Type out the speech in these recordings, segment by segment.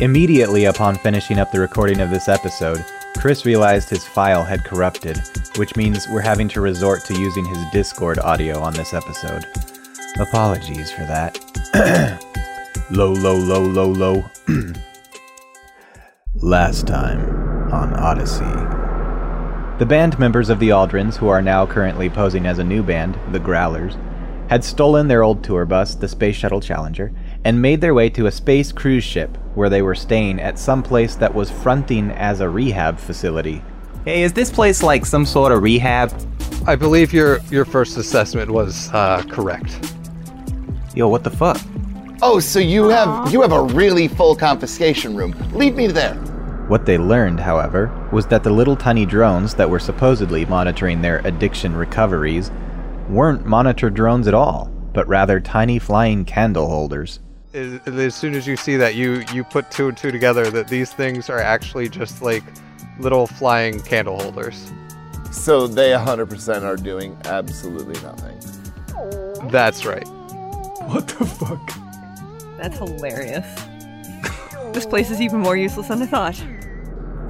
Immediately upon finishing up the recording of this episode, Chris realized his file had corrupted, which means we're having to resort to using his Discord audio on this episode. Apologies for that. low, low, low, low, low. Last time on Odyssey. The band members of the Aldrins, who are now currently posing as a new band, the Growlers, had stolen their old tour bus, the Space Shuttle Challenger, and made their way to a space cruise ship where they were staying at some place that was fronting as a rehab facility. Hey, is this place like some sort of rehab? I believe your your first assessment was uh, correct. Yo, what the fuck? Oh, so you have you have a really full confiscation room. Lead me there. What they learned, however, was that the little tiny drones that were supposedly monitoring their addiction recoveries weren't monitor drones at all, but rather tiny flying candle holders. As, as soon as you see that, you you put two and two together that these things are actually just like little flying candle holders. So they 100% are doing absolutely nothing. That's right. What the fuck? That's hilarious. this place is even more useless than I thought.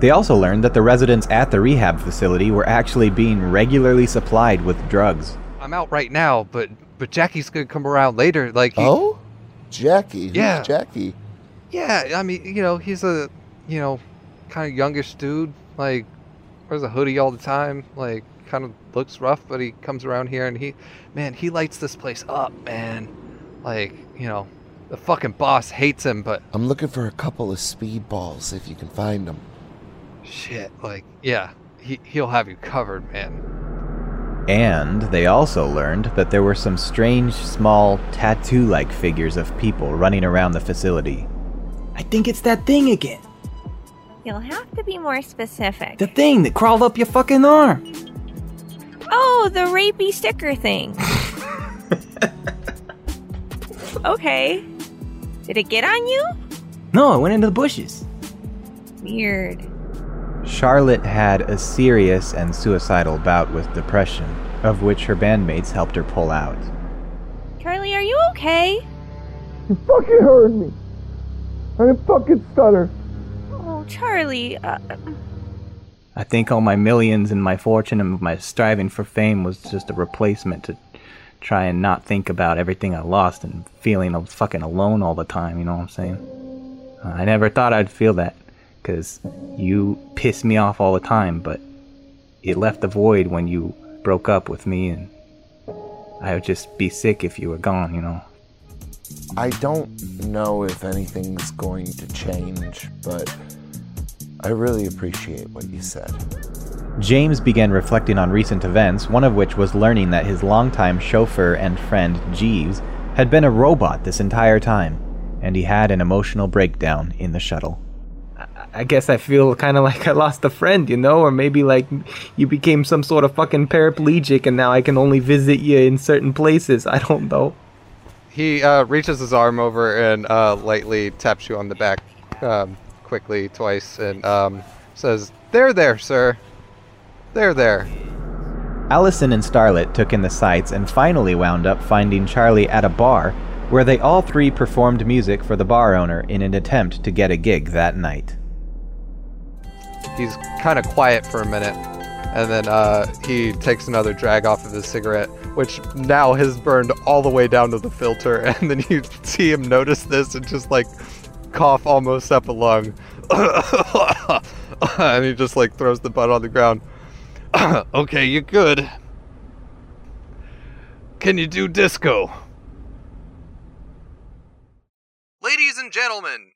They also learned that the residents at the rehab facility were actually being regularly supplied with drugs. I'm out right now, but but Jackie's gonna come around later. Like, he, Oh? Jackie. Who's Yeah. Jackie. yeah, I mean, you know, he's a you know kind of youngish dude. Like, wears a hoodie all the time. Like, kind of looks rough, but he comes around here and he, man, he lights this place up, man. Like, you know, the fucking boss hates him, but I'm looking for a couple of speedballs if you can find them. shit, like, yeah, he he'll have you covered, man. And they also learned that there were some strange, small, tattoo like figures of people running around the facility. I think it's that thing again. You'll have to be more specific. The thing that crawled up your fucking arm. oh, the rapey sticker thing. okay. Did it get on you? No, it went into the bushes. Weird. Charlotte had a serious and suicidal bout with depression, of which her bandmates helped her pull out. Charlie, are you okay? You fucking heard me. I didn't fucking stutter. Oh, Charlie. Uh, I think all my millions and my fortune and my striving for fame was just a replacement to try and not think about everything I lost and feeling fucking alone all the time, you know what I'm saying? I never thought I'd feel that, because you piss me off all the time, but it left a void when you broke up with me, and I would just be sick if you were gone, you know? I don't know if anything's going to change, but I really appreciate what you said. James began reflecting on recent events, one of which was learning that his longtime chauffeur and friend, Jeeves, had been a robot this entire time, and he had an emotional breakdown in the shuttle. I guess I feel kind of like I lost a friend, you know, or maybe like you became some sort of fucking paraplegic and now I can only visit you in certain places. I don't know. He uh, reaches his arm over and uh, lightly taps you on the back um, quickly twice and um, says, There, there, sir. There, there. Allison and Starlet took in the sights and finally wound up finding Charlie at a bar where they all three performed music for the bar owner in an attempt to get a gig that night. He's kind of quiet for a minute, and then uh, he takes another drag off of his cigarette, which now has burned all the way down to the filter. And then you see him notice this and just like cough almost up a lung, and he just like throws the butt on the ground. okay, you're good. Can you do disco? Ladies and gentlemen,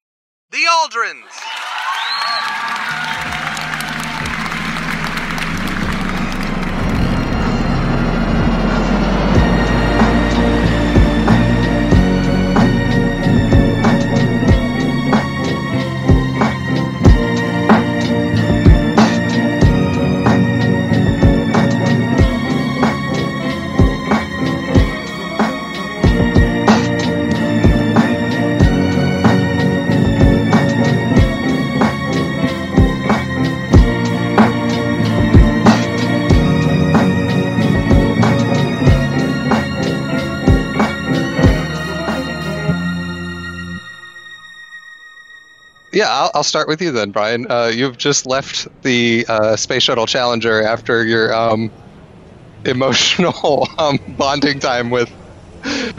the Aldrins! Yeah, I'll, I'll start with you then, Brian. Uh, you've just left the uh, space shuttle Challenger after your um, emotional um, bonding time with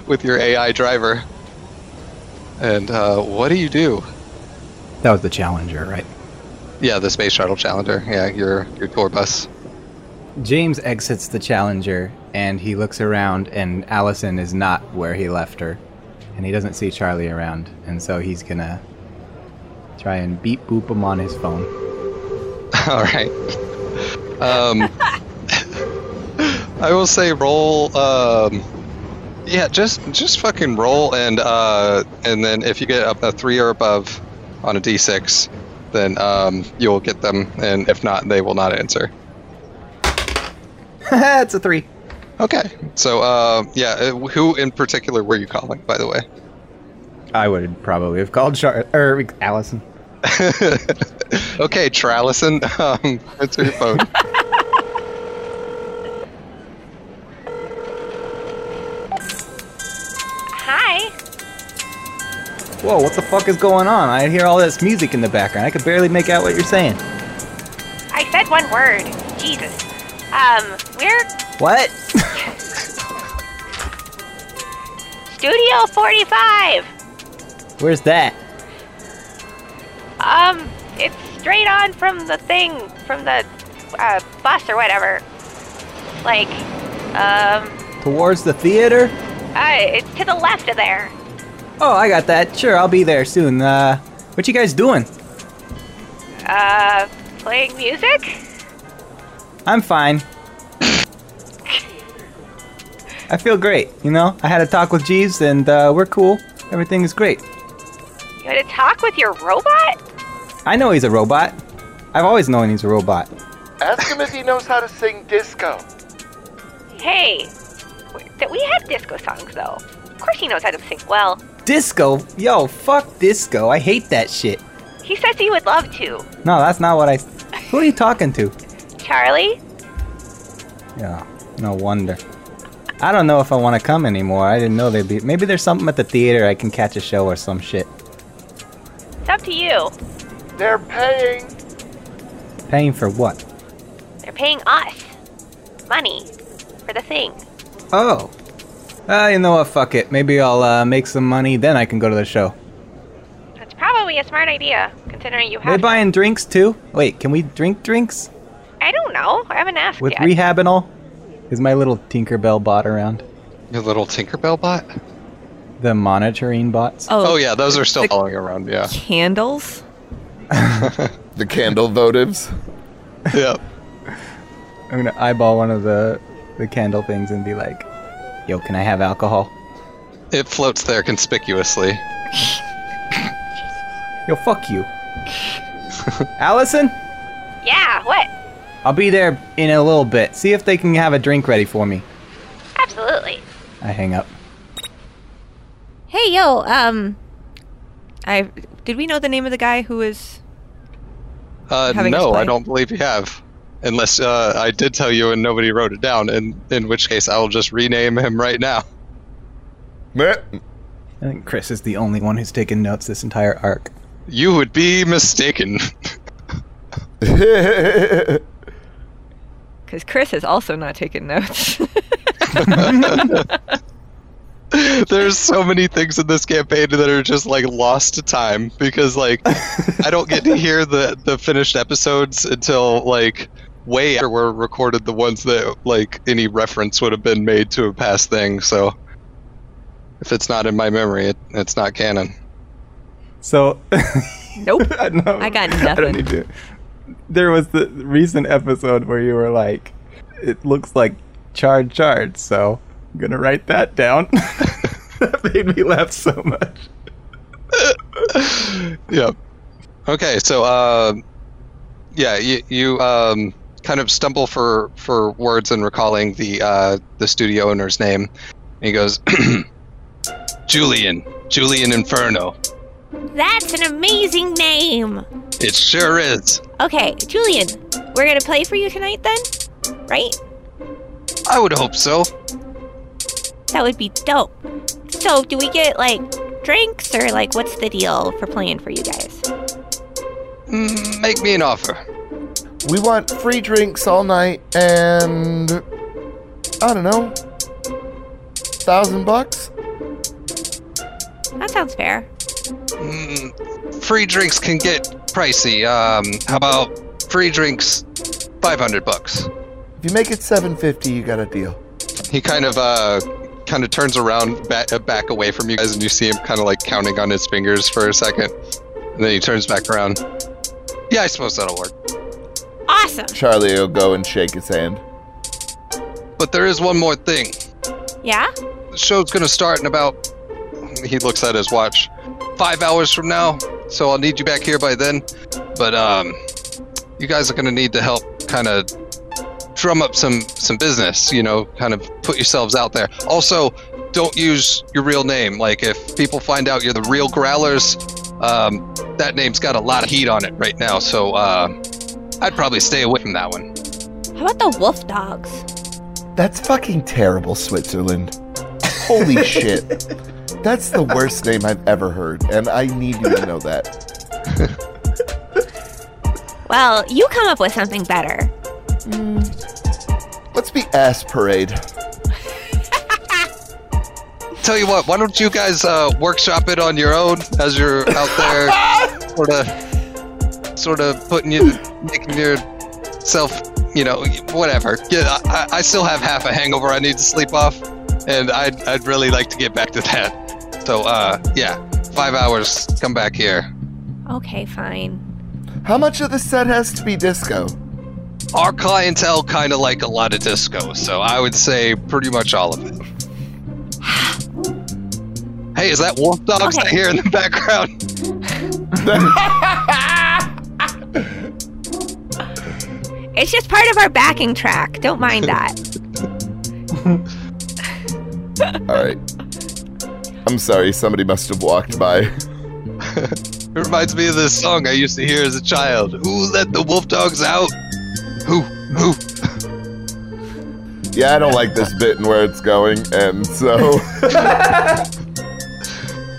with your AI driver. And uh, what do you do? That was the Challenger, right? Yeah, the space shuttle Challenger. Yeah, your your tour bus. James exits the Challenger and he looks around, and Allison is not where he left her. And he doesn't see Charlie around, and so he's gonna try and beep boop him on his phone. All right. Um, I will say roll. Um, yeah, just just fucking roll, and uh, and then if you get up a three or above on a d6, then um, you'll get them, and if not, they will not answer. it's a three. Okay. So, uh, yeah, uh, who in particular were you calling, by the way? I would probably have called Char- or Allison. okay, Trallison, um, answer your phone. Hi. Whoa, what the fuck is going on? I hear all this music in the background. I could barely make out what you're saying. I said one word. Jesus. Um, we're What? Studio 45. Where's that? Um, it's straight on from the thing, from the uh, bus or whatever. Like, um, Towards the theater? uh, it's to the left of there. Oh, I got that. Sure, I'll be there soon. Uh, what you guys doing? Uh, playing music? I'm fine. I feel great, you know? I had a talk with Jeeves and uh, we're cool. Everything is great. You had to talk with your robot? I know he's a robot. I've always known he's a robot. Ask him if he knows how to sing disco. Hey, that we had disco songs though. Of course he knows how to sing well. Disco? Yo, fuck disco. I hate that shit. He says he would love to. No, that's not what I. Who are you talking to? Charlie? Yeah, no wonder. I don't know if I want to come anymore. I didn't know they'd be. Maybe there's something at the theater I can catch a show or some shit. It's up to you. They're paying. Paying for what? They're paying us money for the thing. Oh. Uh, you know what? Fuck it. Maybe I'll uh, make some money, then I can go to the show. That's probably a smart idea, considering you have. they have. buying drinks too? Wait, can we drink drinks? I don't know. I haven't asked With yet. rehab and all? Is my little Tinkerbell bot around? Your little Tinkerbell bot? The monitoring bots? Oh, oh, yeah, those are still the following around, yeah. Candles? The candle votives. Yep. I'm gonna eyeball one of the the candle things and be like, "Yo, can I have alcohol?" It floats there conspicuously. Yo, fuck you, Allison. Yeah, what? I'll be there in a little bit. See if they can have a drink ready for me. Absolutely. I hang up. Hey, yo, um. I. Did we know the name of the guy who was. Uh, Having no, I don't believe you have. Unless uh, I did tell you and nobody wrote it down, in, in which case I will just rename him right now. I think Chris is the only one who's taken notes this entire arc. You would be mistaken. Because Chris has also not taken notes. There's so many things in this campaign that are just like lost to time because like I don't get to hear the the finished episodes until like way after we're recorded the ones that like any reference would have been made to a past thing. So if it's not in my memory, it, it's not canon. So, nope. I, know, I got I nothing. don't need to. There was the recent episode where you were like, "It looks like charred charred," so I'm gonna write that down. that made me laugh so much. Yep. Okay, so uh, yeah, you, you um, kind of stumble for, for words in recalling the uh, the studio owner's name. And he goes, Julian, Julian Inferno. That's an amazing name. It sure is. Okay, Julian, we're gonna play for you tonight then? Right? I would hope so. That would be dope. So, do we get like drinks or like what's the deal for playing for you guys? Mm, Make me an offer. We want free drinks all night and I don't know, thousand bucks. That sounds fair. Mm, free drinks can get pricey. Um, how about free drinks, five hundred bucks? If you make it seven fifty, you got a deal. He kind of uh, kind of turns around, back, uh, back away from you guys, and you see him kind of like counting on his fingers for a second, and then he turns back around. Yeah, I suppose that'll work. Awesome. Charlie will go and shake his hand. But there is one more thing. Yeah? The show's gonna start in about. He looks at his watch. Five hours from now, so I'll need you back here by then. But um, you guys are gonna need to help, kind of drum up some some business. You know, kind of put yourselves out there. Also, don't use your real name. Like if people find out you're the real Growlers, um, that name's got a lot of heat on it right now. So uh, I'd probably stay away from that one. How about the wolf dogs? That's fucking terrible, Switzerland. Holy shit. That's the worst name I've ever heard, and I need you to know that. Well, you come up with something better. Let's be ass parade. Tell you what, why don't you guys uh, workshop it on your own as you're out there, sort of, sort of putting you, making yourself, you know, whatever. Yeah, I, I still have half a hangover I need to sleep off, and I'd, I'd really like to get back to that. So, uh, yeah, five hours. Come back here. Okay, fine. How much of the set has to be disco? Our clientele kind of like a lot of disco, so I would say pretty much all of it. Hey, is that Wolf Dogs Okay. I hear in the background? It's just part of our backing track. Don't mind that. All right. I'm sorry, somebody must have walked by. It reminds me of this song I used to hear as a child. Who let the wolf dogs out? Who? Who? Yeah, I don't like this bit and where it's going, and so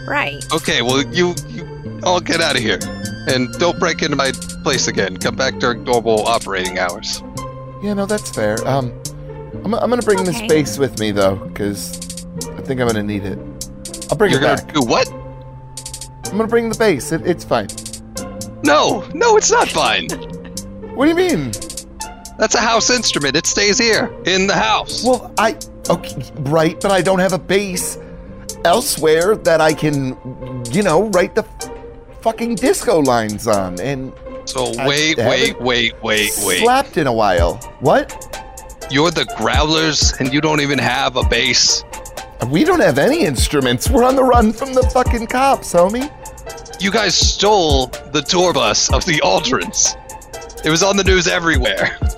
Right. Okay, well you you all get out of here, and don't break into my place again. Come back during normal operating hours. yeah, no, that's fair. Um, I'm, I'm gonna bring this bass with me though, because I think I'm gonna need it. I'll bring You're it gonna back. do what? I'm gonna bring the bass. It, it's fine. No, no, it's not fine. What do you mean? That's a house instrument. It stays here in the house. Well, I okay, right, but I don't have a bass elsewhere that I can, you know, write the fucking disco lines on and So I wait, haven't wait, wait, wait, wait. slapped in a while. What? You're the Growlers, and you don't even have a bass. We don't have any instruments. We're on the run from the fucking cops, homie. You guys stole the tour bus of the Aldrins. It was on the news everywhere.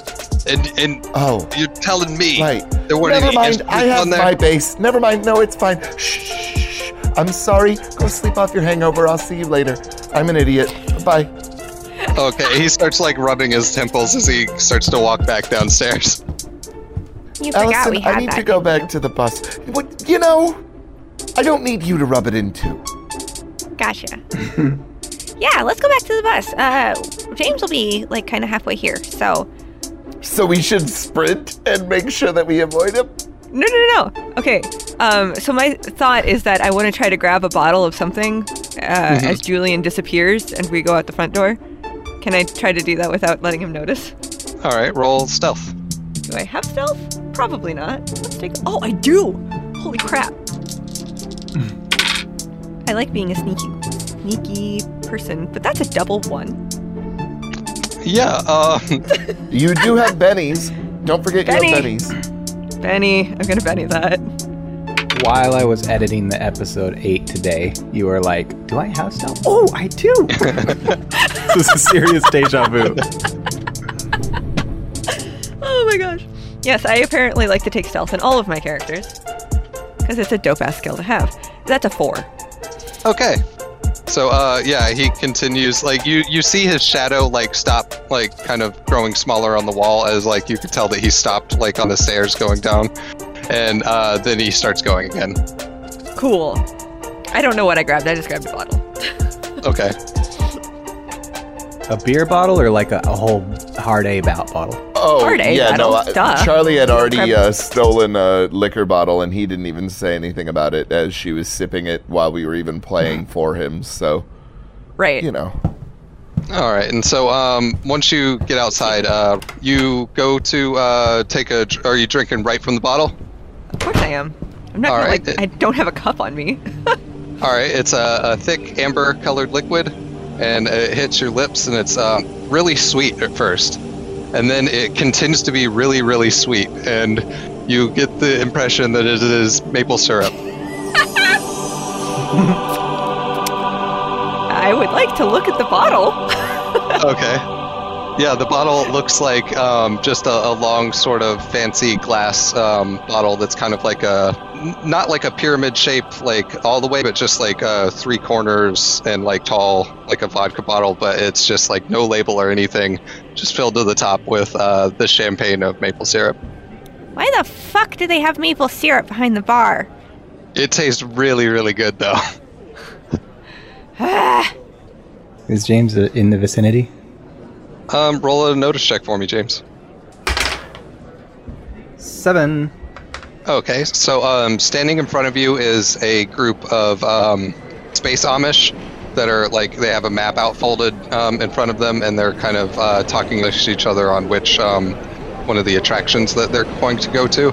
And and Oh, you're telling me right. there weren't Never any mind. I instruments have on there? my bass. Never mind. No, it's fine. Shh. shh, shh. I'm sorry. Go sleep off your hangover. I'll see you later. I'm an idiot. Bye. Okay, he starts like rubbing his temples as he starts to walk back downstairs. You forgot Allison, we had I need that. to go back to the bus. What? You know, I don't need you to rub it in too. Gotcha. yeah, let's go back to the bus. Uh, James will be like kind of halfway here, so. So we should sprint and make sure that we avoid him. No, no, no, no. Okay. Um, so my thought is that I want to try to grab a bottle of something uh, as Julian disappears and we go out the front door. Can I try to do that without letting him notice? All right, roll stealth. Do I have stealth? Probably not. Let's take. Oh, I do. Holy crap. I like being a sneaky, sneaky person, but that's a double one. Yeah, uh, You do have bennies. Don't forget Benny. you have bennies. Benny, I'm gonna Benny that. While I was editing the episode 8 today, you were like, Do I have stealth? Oh, I do! this is a serious deja vu. Oh my gosh. Yes, I apparently like to take stealth in all of my characters. Because it's a dope ass skill to have. That's a four. okay. So, uh, yeah, he continues. Like you, you see his shadow like stop, like kind of growing smaller on the wall as like you could tell that he stopped like on the stairs going down, and uh, then he starts going again. Cool. I don't know what I grabbed, I just grabbed a bottle. Okay. A beer bottle or like a, a whole hard A bout bottle? Oh, Hard yeah, no. I- duh. Charlie had already uh, stolen a liquor bottle, and he didn't even say anything about it as she was sipping it while we were even playing for him. So, Right. you know. All right, and so um, once you get outside, uh, you go to uh, take a. Are you drinking right from the bottle? Of course I am. I'm not All gonna right. like. I don't have a cup on me. All right, it's a, a thick amber-colored liquid, and it hits your lips, and it's um, really sweet at first, and then it continues to be really, really sweet, and you get the impression that it is maple syrup. I would like to look at the bottle. Okay. Yeah, the bottle looks like um, just a, a long, sort of fancy glass um, bottle that's kind of like a, not like a pyramid shape, like all the way, but just like uh, three corners and like tall, like a vodka bottle, but it's just like no label or anything, just filled to the top with uh, the champagne of maple syrup. Why the fuck do they have maple syrup behind the bar? It tastes really, really good though. Is James uh, in the vicinity? Um, roll a notice check for me, James. Seven. Okay, so um, standing in front of you is a group of um, space Amish that are like they have a map out folded um, in front of them, and they're kind of uh, talking to each other on which um, one of the attractions that they're going to go to.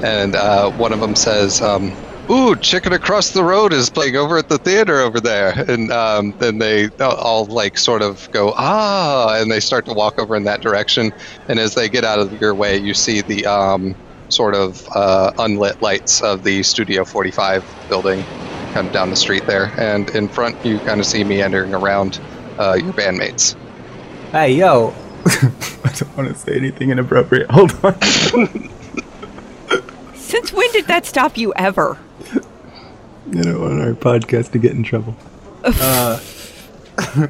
And uh, one of them says, um, "Ooh, Chicken Across the Road is playing over at the theater over there." And um, then they all like sort of go, "Ah," and they start to walk over in that direction. And as they get out of your way, you see the sort of uh, unlit lights of the Studio 45 building kind of down the street there. And in front, you kind of see meandering around uh, your bandmates. Hey, yo. I don't want to say anything inappropriate. Hold on. Since when did that stop you ever? I don't want our podcast to get in trouble. uh,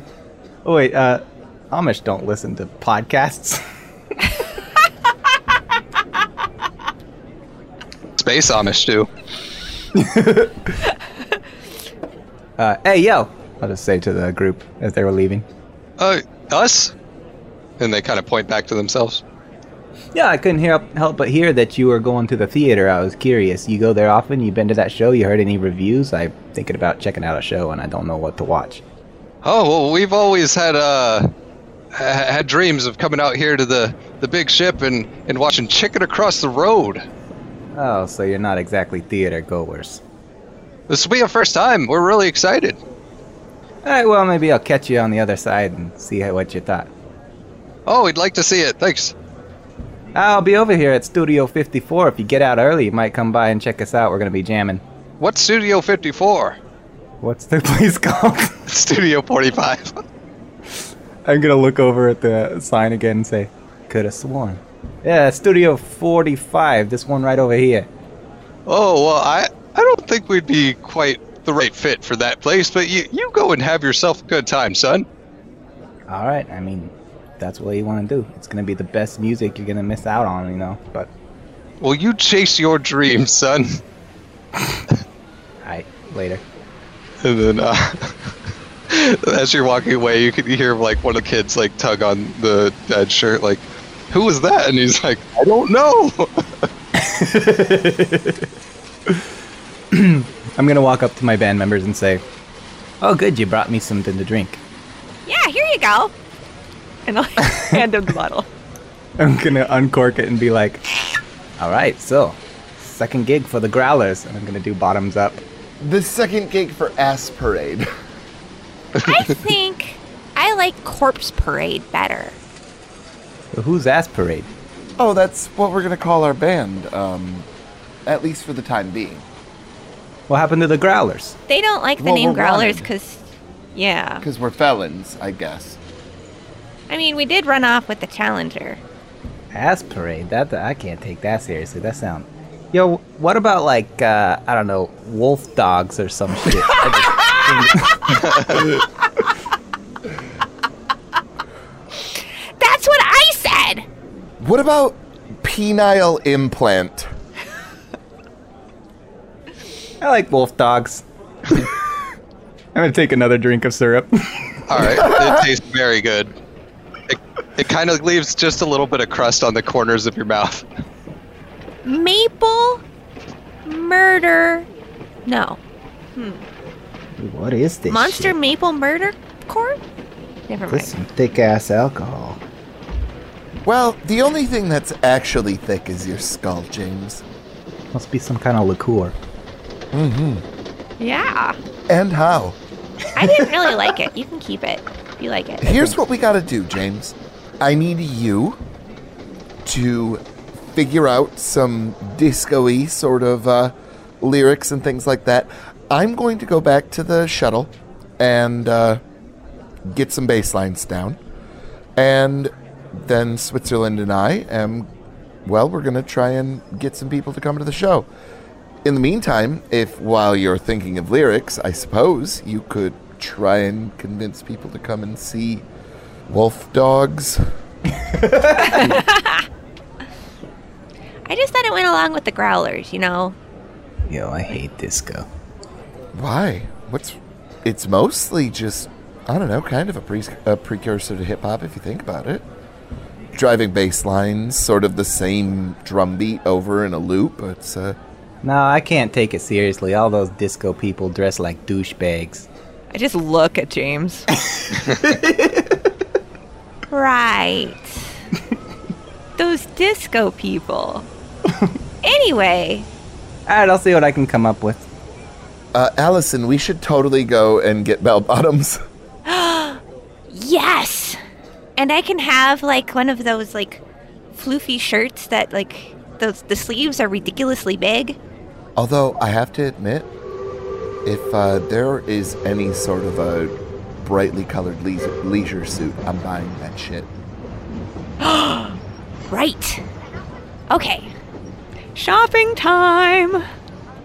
oh, wait. Uh, Amish don't listen to podcasts. Space Amish do. Uh, hey, yo. I'll just say to the group as they were leaving. Uh, us? And they kind of point back to themselves. Yeah, I couldn't hear, help but hear that you were going to the theater. I was curious. You go there often? You've been to that show? You heard any reviews? I'm thinking about checking out a show and I don't know what to watch. Oh well, we've always had uh had dreams of coming out here to the the big ship and and watching Chicken Across the Road. Oh, so you're not exactly theater goers. This will be our first time. We're really excited. All right, well, maybe I'll catch you on the other side and see how, what you thought. Oh, we'd like to see it. Thanks. I'll be over here at Studio 54. If you get out early, you might come by and check us out. We're going to be jamming. What's Studio 54? What's the place called? Studio 45. I'm going to look over at the sign again and say, could have sworn. Yeah, Studio 45. This one right over here. Oh well, I I don't think we'd be quite the right fit for that place, but you you go and have yourself a good time, son. All right, I mean, that's what you want to do. It's going to be the best music you're going to miss out on, you know. But, Well, you chase your dreams, son. all right, later. And then, uh, as you're walking away, you can hear like one of the kids like tug on the dad shirt, like, "Who was that?" And he's like, "I don't know." I'm going to walk up to my band members and say, oh, good, you brought me something to drink. Yeah, here you go. And I'll hand him the bottle. I'm gonna uncork it and be like, all right, so second gig for the Growlers, and I'm gonna do bottoms up. The second gig for Ass Parade. I think I like Corpse Parade better. So who's Ass Parade? Oh, that's what we're gonna call our band. Um, at least for the time being. What happened to the Growlers? They don't like the Well, name Growlers because, yeah. Because we're felons, I guess. I mean, we did run off with the Challenger. Ass Parade? That I can't take that seriously. That sound. Yo, what about like uh, I don't know, wolf dogs or some shit? That's what I said! What about penile implant? I like wolf dogs. I'm gonna take another drink of syrup. All right, it tastes very good. it, it kind of leaves just a little bit of crust on the corners of your mouth. Maple murder. No. Hmm. What is this? Monster shit? maple murder corn? Never This mind. some thick ass alcohol. Well, the only thing that's actually thick is your skull, James. Must be some kind of liqueur. Mm-hmm. Yeah. And how? I didn't really like it. You can keep it if you like it. Here's what we gotta do, James. I need you to figure out some disco-y sort of uh, lyrics and things like that. I'm going to go back to the shuttle and uh, get some bass lines down. And then Switzerland and I am, well, we're going to try and get some people to come to the show. In the meantime, if while you're thinking of lyrics, I suppose you could try and convince people to come and see Wolf Dogs. I just thought it went along with the growlers, you know? Yo, I hate disco. Why? What's. It's mostly just, I don't know, kind of a, pre- a precursor to hip hop if you think about it. Driving bass lines, sort of the same drum beat over in a loop. It's, uh. No, I can't take it seriously. All those disco people dress like douchebags. I just look at James. Right. Those disco people. anyway, Alright, I'll see what I can come up with. Uh, Allison, we should totally go and get bell bottoms. yes! And I can have like one of those like floofy shirts that like those the sleeves are ridiculously big. Although, I have to admit, if uh, there is any sort of a brightly colored leisure, leisure suit, I'm buying that shit. Right. Okay. Shopping time.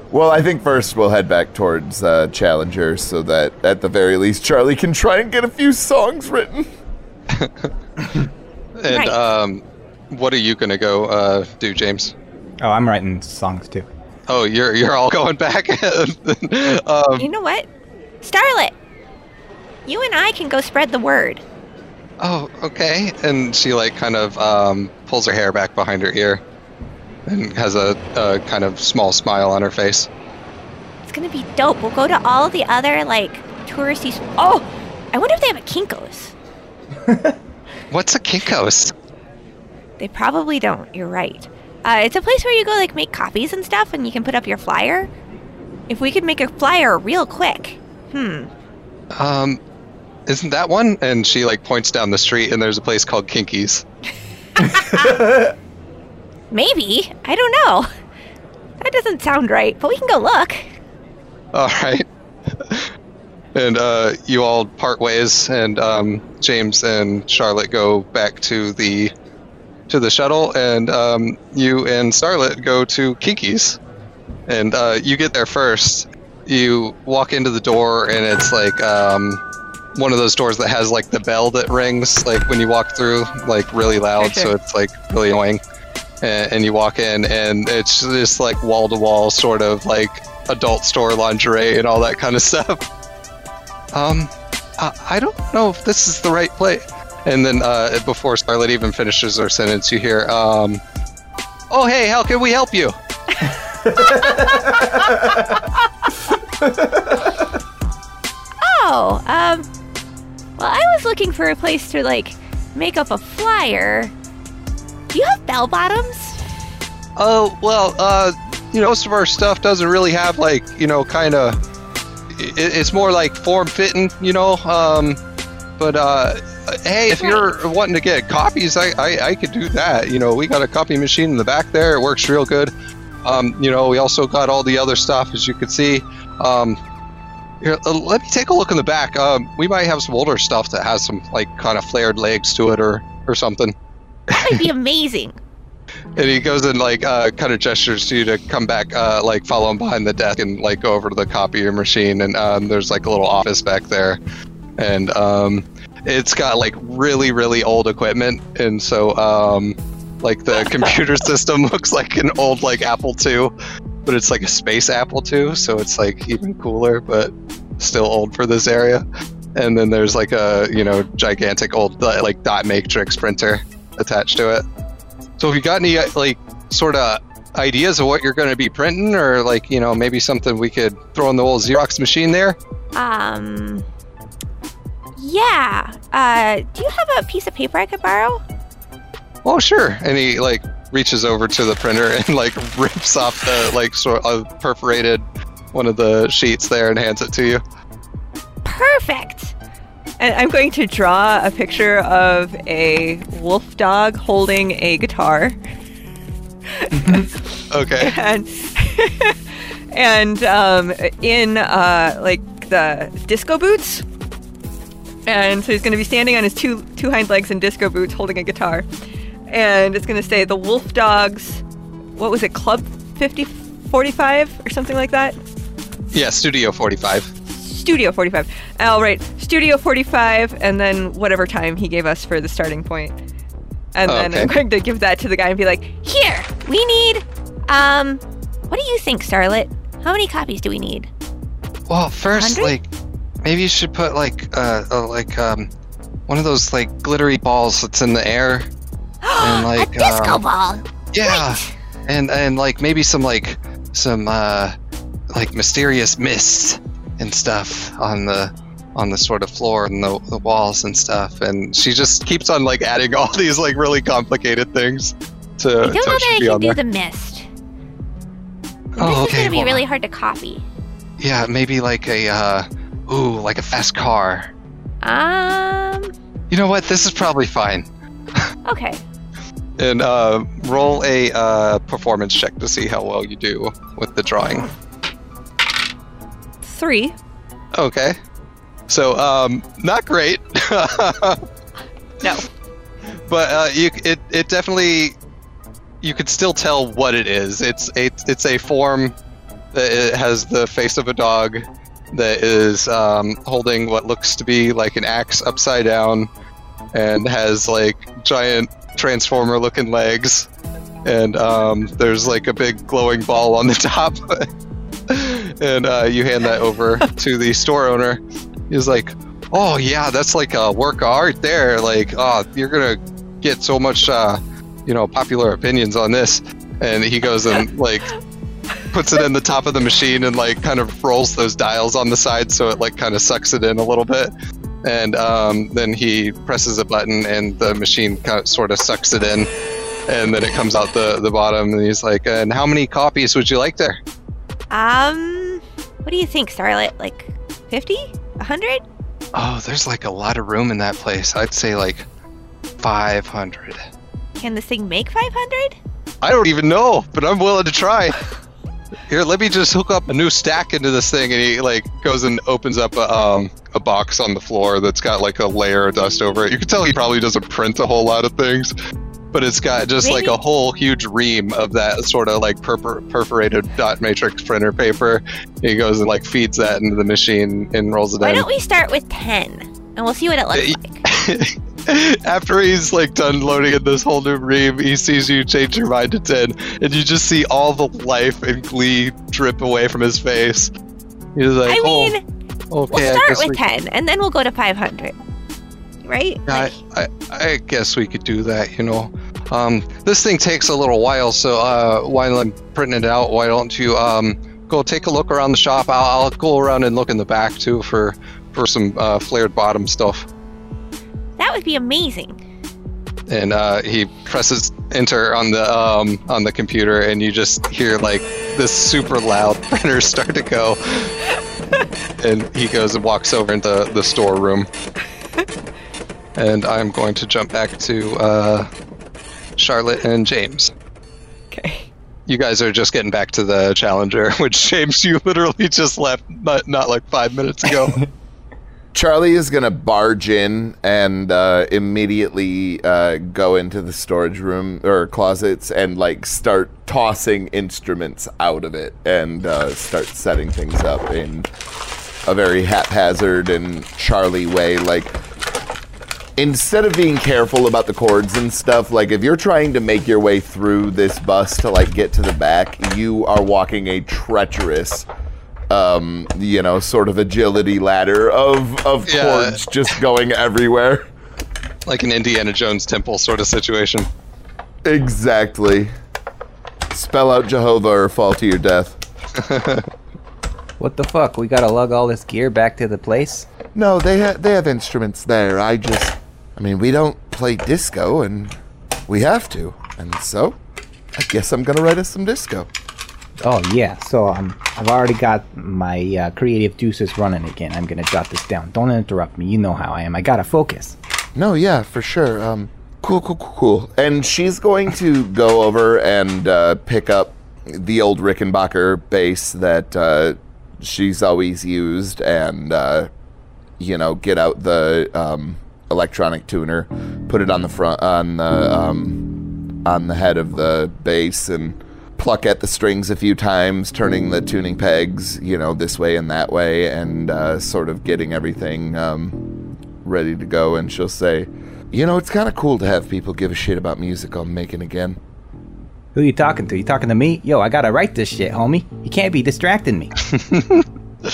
Well, I think first we'll head back towards uh, Challenger so that at the very least Charlie can try and get a few songs written. And Right. um, what are you gonna go uh, do, James? Oh, I'm writing songs too. Oh, you're you're all going back. um, You know what? Starlet! You and I can go spread the word. oh, okay. And she like kind of um, pulls her hair back behind her ear, and has a, a kind of small smile on her face. It's gonna be dope. We'll go to all the other like touristy. s- Oh, I wonder if they have a Kinkos. What's a Kinkos? They probably don't. You're right. Uh, it's a place where you go like make copies and stuff, and you can put up your flyer. If we could make a flyer real quick. Hmm. Um, isn't that one? And she like points down the street, and there's a place called Kinkies. Maybe. I don't know. That doesn't sound right, but we can go look. All right. And uh, you all part ways, and um, James and Charlotte go back to the to the shuttle, and um, you and Starlet go to Kiki's. And uh, you get there first. You walk into the door, and it's like um, one of those doors that has like the bell that rings, like when you walk through, like really loud, so it's like really annoying. And, and you walk in, and it's just like wall to wall, sort of like adult store lingerie and all that kind of stuff. Um, I, I don't know if this is the right place. And then uh, before Starlet even finishes her sentence, you hear, um, "Oh hey, how can we help you?" Oh, um. Well, I was looking for a place to like make up a flyer. Do you have bell bottoms? Oh well, uh, you know, most of our stuff doesn't really have like you know, kind of. It, it's more like form fitting, you know. Um, but uh, hey, if you're wanting to get copies, I, I I could do that. You know, we got a copy machine in the back there. It works real good. Um, you know, we also got all the other stuff, as you can see. Um, here, uh, let me take a look in the back. Um, we might have some older stuff that has some like kind of flared legs to it, or or something. That would be amazing. And he goes and like uh, kind of gestures to you to come back, uh, like follow him behind the desk and like go over to the copier machine. And um, there's like a little office back there, and um, it's got like really really old equipment. And so um, like the computer system looks like an old like Apple II, but it's like a space Apple II, so it's like even cooler, but still old for this area. and then there's like a you know gigantic old like dot matrix printer attached to it. So, have you got any uh, like sort of ideas of what you're going to be printing, or like you know maybe something we could throw in the old Xerox machine there? Um. Yeah. Uh, do you have a piece of paper I could borrow? Oh, sure. And he like reaches over to the printer and like rips off the like sort of perforated one of the sheets there and hands it to you. Perfect. And I'm going to draw a picture of a wolf dog holding a guitar. Okay. and and um, in uh, like the disco boots. And so he's going to be standing on his two two hind legs in disco boots, holding a guitar. And it's going to say the Wolf Dogs. What was it? Club 50 45 or something like that. Yeah, Studio 45. Studio 45. Oh, right. Studio 45, and then whatever time he gave us for the starting point. And Oh, then okay. I'm going to give that to the guy and be like, Here, we need. Um, what do you think, Starlet? How many copies do we need? Well, first, 100? like, maybe you should put like uh, uh like um one of those like glittery balls that's in the air, and like a disco um, ball. yeah, and and like maybe some like some uh like mysterious mists and stuff on the on the sort of floor and the, the walls and stuff and she just keeps on like adding all these like really complicated things to, I don't to know that I can do there. the mist. Oh, this is gonna be well, really hard to copy. yeah maybe like a uh ooh like a fast car Um. you know what this is probably fine Okay. and uh, roll a uh, performance check to see how well you do with the drawing three. Okay. So, um, not great. No. But uh, you, it, it definitely, you could still tell what it is. It's a, it's a form that it has the face of a dog that is um, holding what looks to be like an axe upside down, and has like giant transformer-looking legs, and um, there's like a big glowing ball on the top. And uh, you hand that over to the store owner. He's like, "Oh yeah, that's like a work of art there. Like, oh, you're gonna get so much, uh, you know, popular opinions on this." And he goes and like puts it in the top of the machine and like kind of rolls those dials on the side so it like kind of sucks it in a little bit. And um, then he presses a button and the machine kind of, sort of sucks it in. And then it comes out the, the bottom and he's like, and how many copies would you like there? Um. What do you think, Starlet? Like 50? 100? Oh, there's like a lot of room in that place. I'd say like 500. Can this thing make 500? I don't even know, but I'm willing to try. Here, let me just hook up a new stack into this thing, and he like goes and opens up a um a box on the floor that's got like a layer of dust over it. You can tell he probably doesn't print a whole lot of things, but it's got just like a whole huge ream of that sort of like perfor- perforated dot matrix printer paper. He goes and like feeds that into the machine and rolls it out. Why in. don't we start with 10 and we'll see what it looks like? After he's like done loading in this whole new ream, he sees you change your mind to 10, and you just see all the life and glee drip away from his face. He's like, I oh, mean, oh, okay, we'll start with we, 10 and then we'll go to 500. Right? I, I, I guess we could do that, you know. Um, this thing takes a little while, so uh, while I'm printing it out, why don't you um, go take a look around the shop? I'll, I'll go around and look in the back too for for some uh, flared bottom stuff. That would be amazing. and uh, he presses enter on the um, on the computer, and you just hear like this super loud printer start to go. and he goes and walks over into the storeroom. and I'm going to jump back to uh, Charlotte and James. Okay. You guys are just getting back to the Challenger, which James, you literally just left not, not like five minutes ago. Charlie is gonna barge in and uh, immediately uh, go into the storage room or closets and like start tossing instruments out of it and uh, start setting things up in a very haphazard and Charlie way. Like instead of being careful about the cords and stuff, like if you're trying to make your way through this bus to like get to the back, you are walking a treacherous um, you know, sort of agility ladder of of Yeah. cords just going everywhere. Like an Indiana Jones temple sort of situation. Exactly. Spell out Jehovah or fall to your death. What the fuck? We gotta lug all this gear back to the place? No, they ha- they have instruments there. I just, I mean, we don't play disco, and we have to, and so I guess I'm gonna write us some disco. Oh yeah, so um, I've already got my uh, creative juices running again. I'm gonna jot this down. Don't interrupt me. You know how I am. I gotta focus. No, yeah, for sure. Um, cool, cool, cool, cool. And she's going to go over and uh, pick up the old Rickenbacker bass that uh, she's always used, and uh, you know, get out the um, electronic tuner, put it on the front on the um, on the head of the bass, and pluck at the strings a few times, turning the tuning pegs, you know, this way and that way, and uh, sort of getting everything. Um, ready to go, and she'll say, "You know, it's kind of cool to have people give a shit about music I'm making again." Who you talking to? You talking to me? Yo, I gotta write this shit, homie. You can't be distracting me.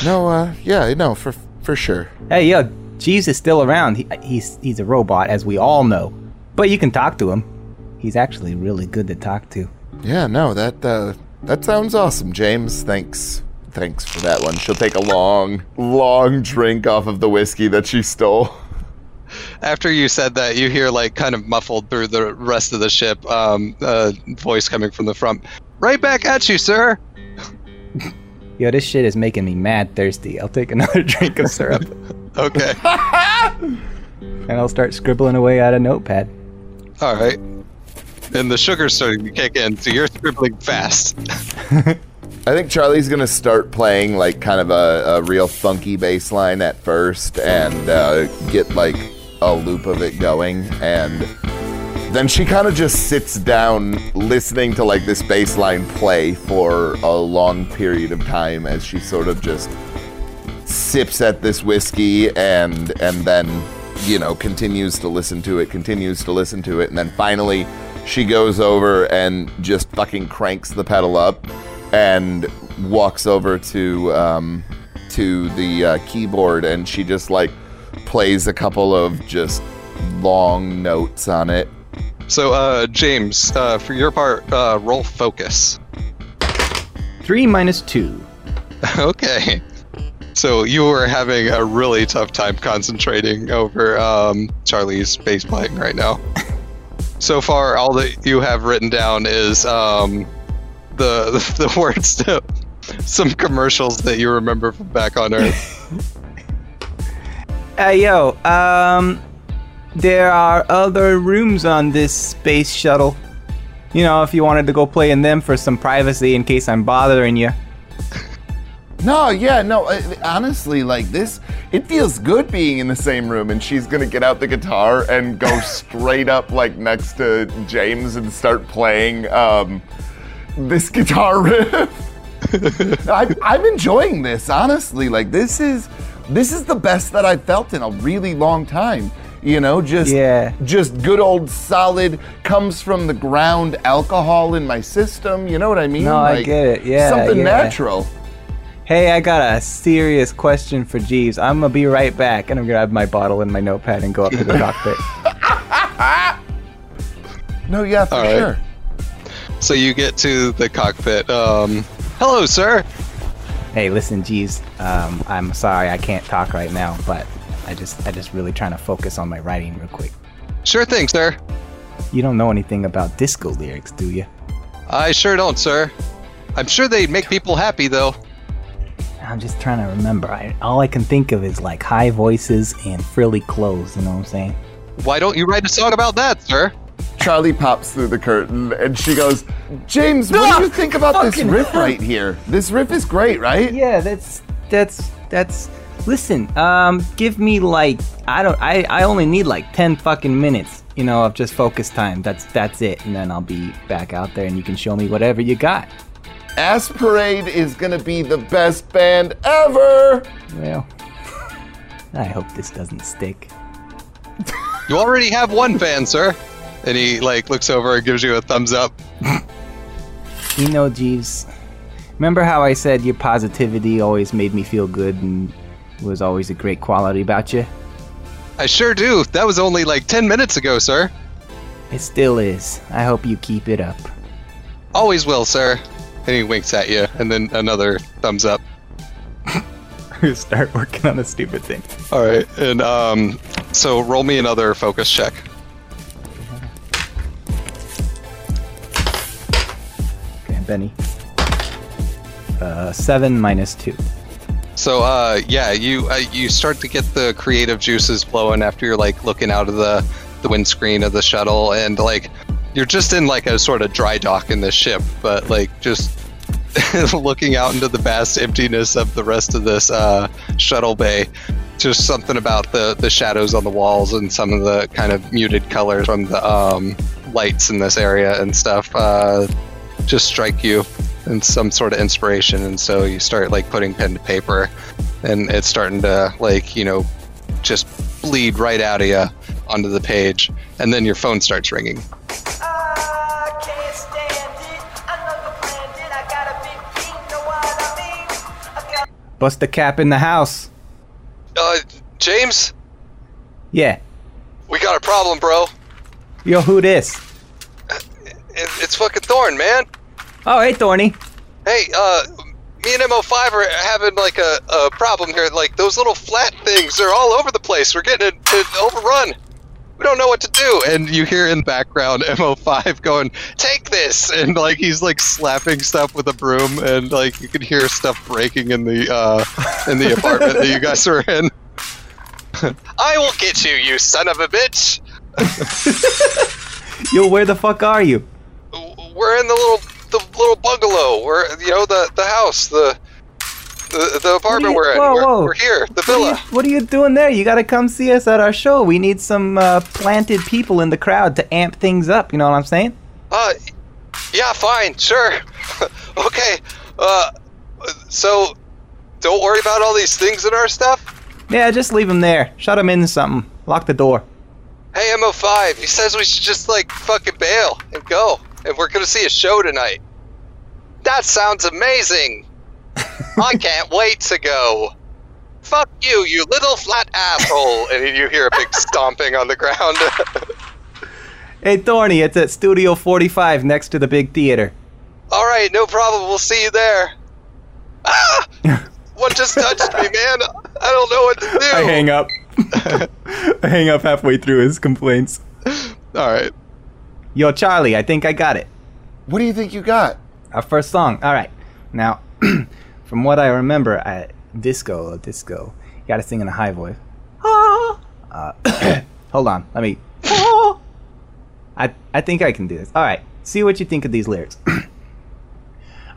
No, uh, yeah, no, for for sure. hey, yo, Jeeves is still around. He, he's he's a robot, as we all know. But you can talk to him. He's actually really good to talk to. Yeah, no, that uh, that sounds awesome, James. Thanks, thanks for that one. She'll take a long, long drink off of the whiskey that she stole. After you said that, you hear like kind of muffled through the rest of the ship, um, a voice coming from the front. Right back at you, sir. Yo, this shit is making me mad thirsty. I'll take another drink of syrup Okay. and I'll start scribbling away at a notepad. All right. And the sugar's starting to kick in, so you're scribbling fast. I think Charlie's gonna start playing like kind of a, a real funky bass line at first, and uh, get like a loop of it going, and then she kind of just sits down listening to like this bass line play for a long period of time as she sort of just sips at this whiskey and and then you know continues to listen to it continues to listen to it and then finally she goes over and just fucking cranks the pedal up and walks over to um, to the uh, keyboard and she just like plays a couple of just long notes on it So, uh, James, uh, for your part, uh, roll focus. Three minus two. okay. So you were having a really tough time concentrating over um, Charlie's bass playing right now. so far, all that you have written down is um, the, the the words to some commercials that you remember from back on Earth. Hey, yo, um, there are other rooms on this space shuttle. You know, if you wanted to go play in them for some privacy in case I'm bothering you. No, yeah, no. uh, Honestly, like this, it feels good being in the same room. And she's gonna get out the guitar and go straight up, like next to James, and start playing um, this guitar riff. I, I'm enjoying this, honestly. Like this is this is the best that I've felt in a really long time. You know, just Yeah. just good old solid comes from the ground alcohol in my system. You know what I mean? No, I get it. Yeah, something yeah. natural. Hey, I got a serious question for Jeeves. I'm gonna be right back, and I'm gonna grab my bottle and my notepad and go up to the cockpit. No, yeah, for All right. sure. so you get to the cockpit. Um, Hello, sir. Hey, listen, Jeeves. Um, I'm sorry I can't talk right now, but I just I just really trying to focus on my writing real quick. Sure thing, sir. You don't know anything about disco lyrics, do you? I sure don't, sir. I'm sure they'd make people happy, though. I'm just trying to remember. I, all I can think of is like high voices and frilly clothes. You know what I'm saying? Why don't you write a song about that, sir? Charlie pops through the curtain and she goes, James, what do you think about this riff hell. right here? This riff is great, right? Yeah, that's that's that's. Listen, um, give me like I don't I I only need like ten fucking minutes, you know, of just focus time. That's that's it, and then I'll be back out there, and you can show me whatever you got. Ass Parade is gonna be the best band ever! Well, I hope this doesn't stick. You already have one fan, sir. And he like looks over and gives you a thumbs up. You know, Jeeves, Remember how I said your positivity always made me feel good and was always a great quality about you? I sure do. That was only like 10 minutes ago, sir. It still is. I hope you keep it up. Always will, sir. And he winks at you, and then another thumbs up. Start working on a stupid thing. All right, and um, so roll me another focus check. Okay, Benny. Uh, seven minus two. So uh, yeah, you uh, you start to get the creative juices flowing after you're like looking out of the the windscreen of the shuttle, and like you're just in like a sort of dry dock in this ship, but like just looking out into the vast emptiness of the rest of this uh, shuttle bay. Just something about the the shadows on the walls and some of the kind of muted colors from the um, lights in this area and stuff uh, just strike you and some sort of inspiration, and so you start like putting pen to paper, and it's starting to like you know just bleed right out of you onto the page, and then your phone starts ringing. Bust the cap in the house. Uh, James, Yeah. we got a problem, bro. Yo, who this? It, it's fucking Thorn, man. Oh, hey, Thorny. Hey, uh, me and MO5 are having like a, a problem here. Like those little flat things, they're all over the place. We're getting it, it overrun. We don't know what to do. And you hear in the background MO5 going, "Take this!" And like he's like slapping stuff with a broom, and like you can hear stuff breaking in the uh, in the apartment that you guys are in. I will get you, you son of a bitch. Yo, where the fuck are you? We're in the little the little bungalow. We're you know the the house the. The, the apartment you- we're in. whoa, we're, whoa. we're here. The What are, you, villa. what are you doing there? You gotta come see us at our show. We need some uh, planted people in the crowd to amp things up. You know what I'm saying? Uh, yeah, fine, sure. okay. Uh, so don't worry about all these things in our stuff. Yeah, just leave them there. Shut them in something. Lock the door. Hey, MO5, he says we should just like fucking bail and go, and we're gonna see a show tonight. That sounds amazing. I can't wait to go. Fuck you, you little flat asshole! And you hear a big stomping on the ground. Hey, Thorny, it's at Studio 45 next to the big theater. All right, no problem. We'll see you there. Ah! What just touched me, man? I don't know what to do. I hang up. I hang up halfway through his complaints. All right. Yo, Charlie, I think I got it. What do you think you got? Our first song. All right. Now, from what I remember, I, disco, disco. You gotta sing in a high voice. Ah. Uh, hold on. Let me. Ah. I I think I can do this. All right. See what you think of these lyrics.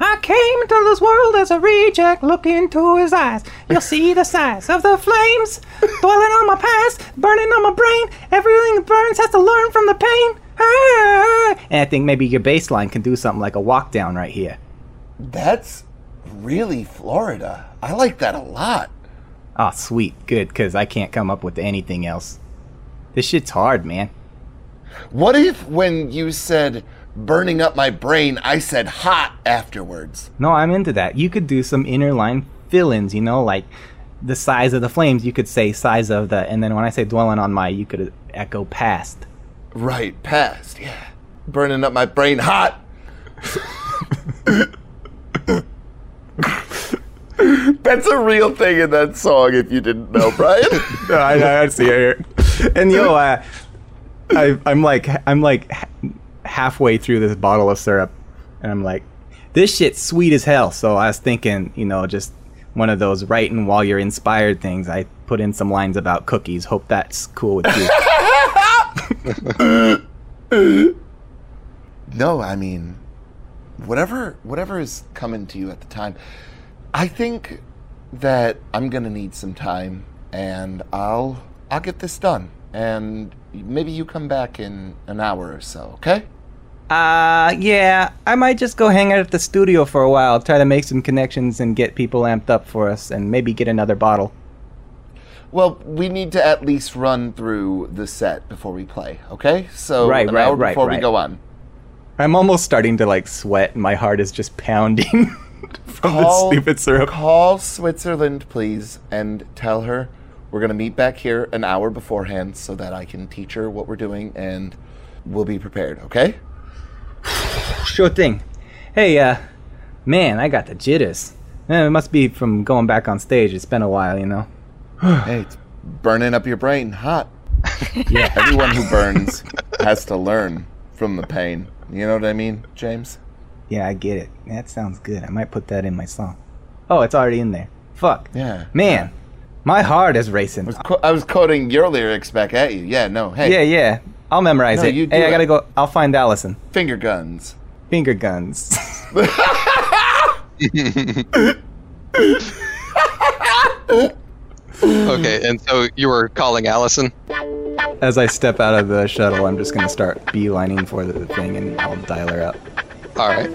I came into this world as a reject. Look into his eyes. You'll see the size of the flames. Dwelling on my past, burning on my brain. Everything that burns has to learn from the pain. Ah. And I think maybe your bass line can do something like a walk down right here. That's really Florida. I like that a lot. Oh, sweet. Good, because I can't come up with anything else. This shit's hard, man. What if when you said burning up my brain, I said hot afterwards? No, I'm into that. You could do some inner line fill ins, you know, like the size of the flames. You could say size of the, and then when I say dwelling on my, you could echo past. Right, past, yeah. Burning up my brain hot. That's a real thing in that song if you didn't know, Brian. no, I, I see it here. And yo, uh, I, I'm like, I'm like ha- halfway through this bottle of syrup, and I'm like, this shit's sweet as hell. So I was thinking, you know, just one of those writing while you're inspired things. I put in some lines about cookies. Hope that's cool with you. no, I mean, whatever whatever is coming to you at the time. I think that I'm gonna need some time, and I'll I'll get this done, and maybe you come back in an hour or so. Okay? Uh, yeah, I might just go hang out at the studio for a while, try to make some connections and get people amped up for us, and maybe get another bottle. Well, we need to at least run through the set before we play. Okay? So Right, an right, hour right, before we right. go on. I'm almost starting to like sweat, and my heart is just pounding. from Call, the stupid syrup. call Switzerland, please, and tell her we're gonna meet back here an hour beforehand so that I can teach her what we're doing and we'll be prepared. Okay? Sure thing. Hey, uh, man, I got the jitters. Eh, it must be from going back on stage. It's been a while, you know. hey, it's burning up your brain hot. Yeah. Everyone who burns has to learn from the pain. You know what I mean, James? Yeah, I get it. That sounds good. I might put that in my song. Oh, it's already in there. Fuck. Yeah. Man, my heart is racing. I was, qu- I was quoting your lyrics back at you. Yeah, no. Hey, Yeah, yeah. I'll memorize No, it. you do hey, I gotta go. I'll find Allison. finger guns. Finger guns. Okay, and so you were calling Allison? As I step out of the shuttle, I'm just gonna start beelining for the thing, and I'll dial her up. All right.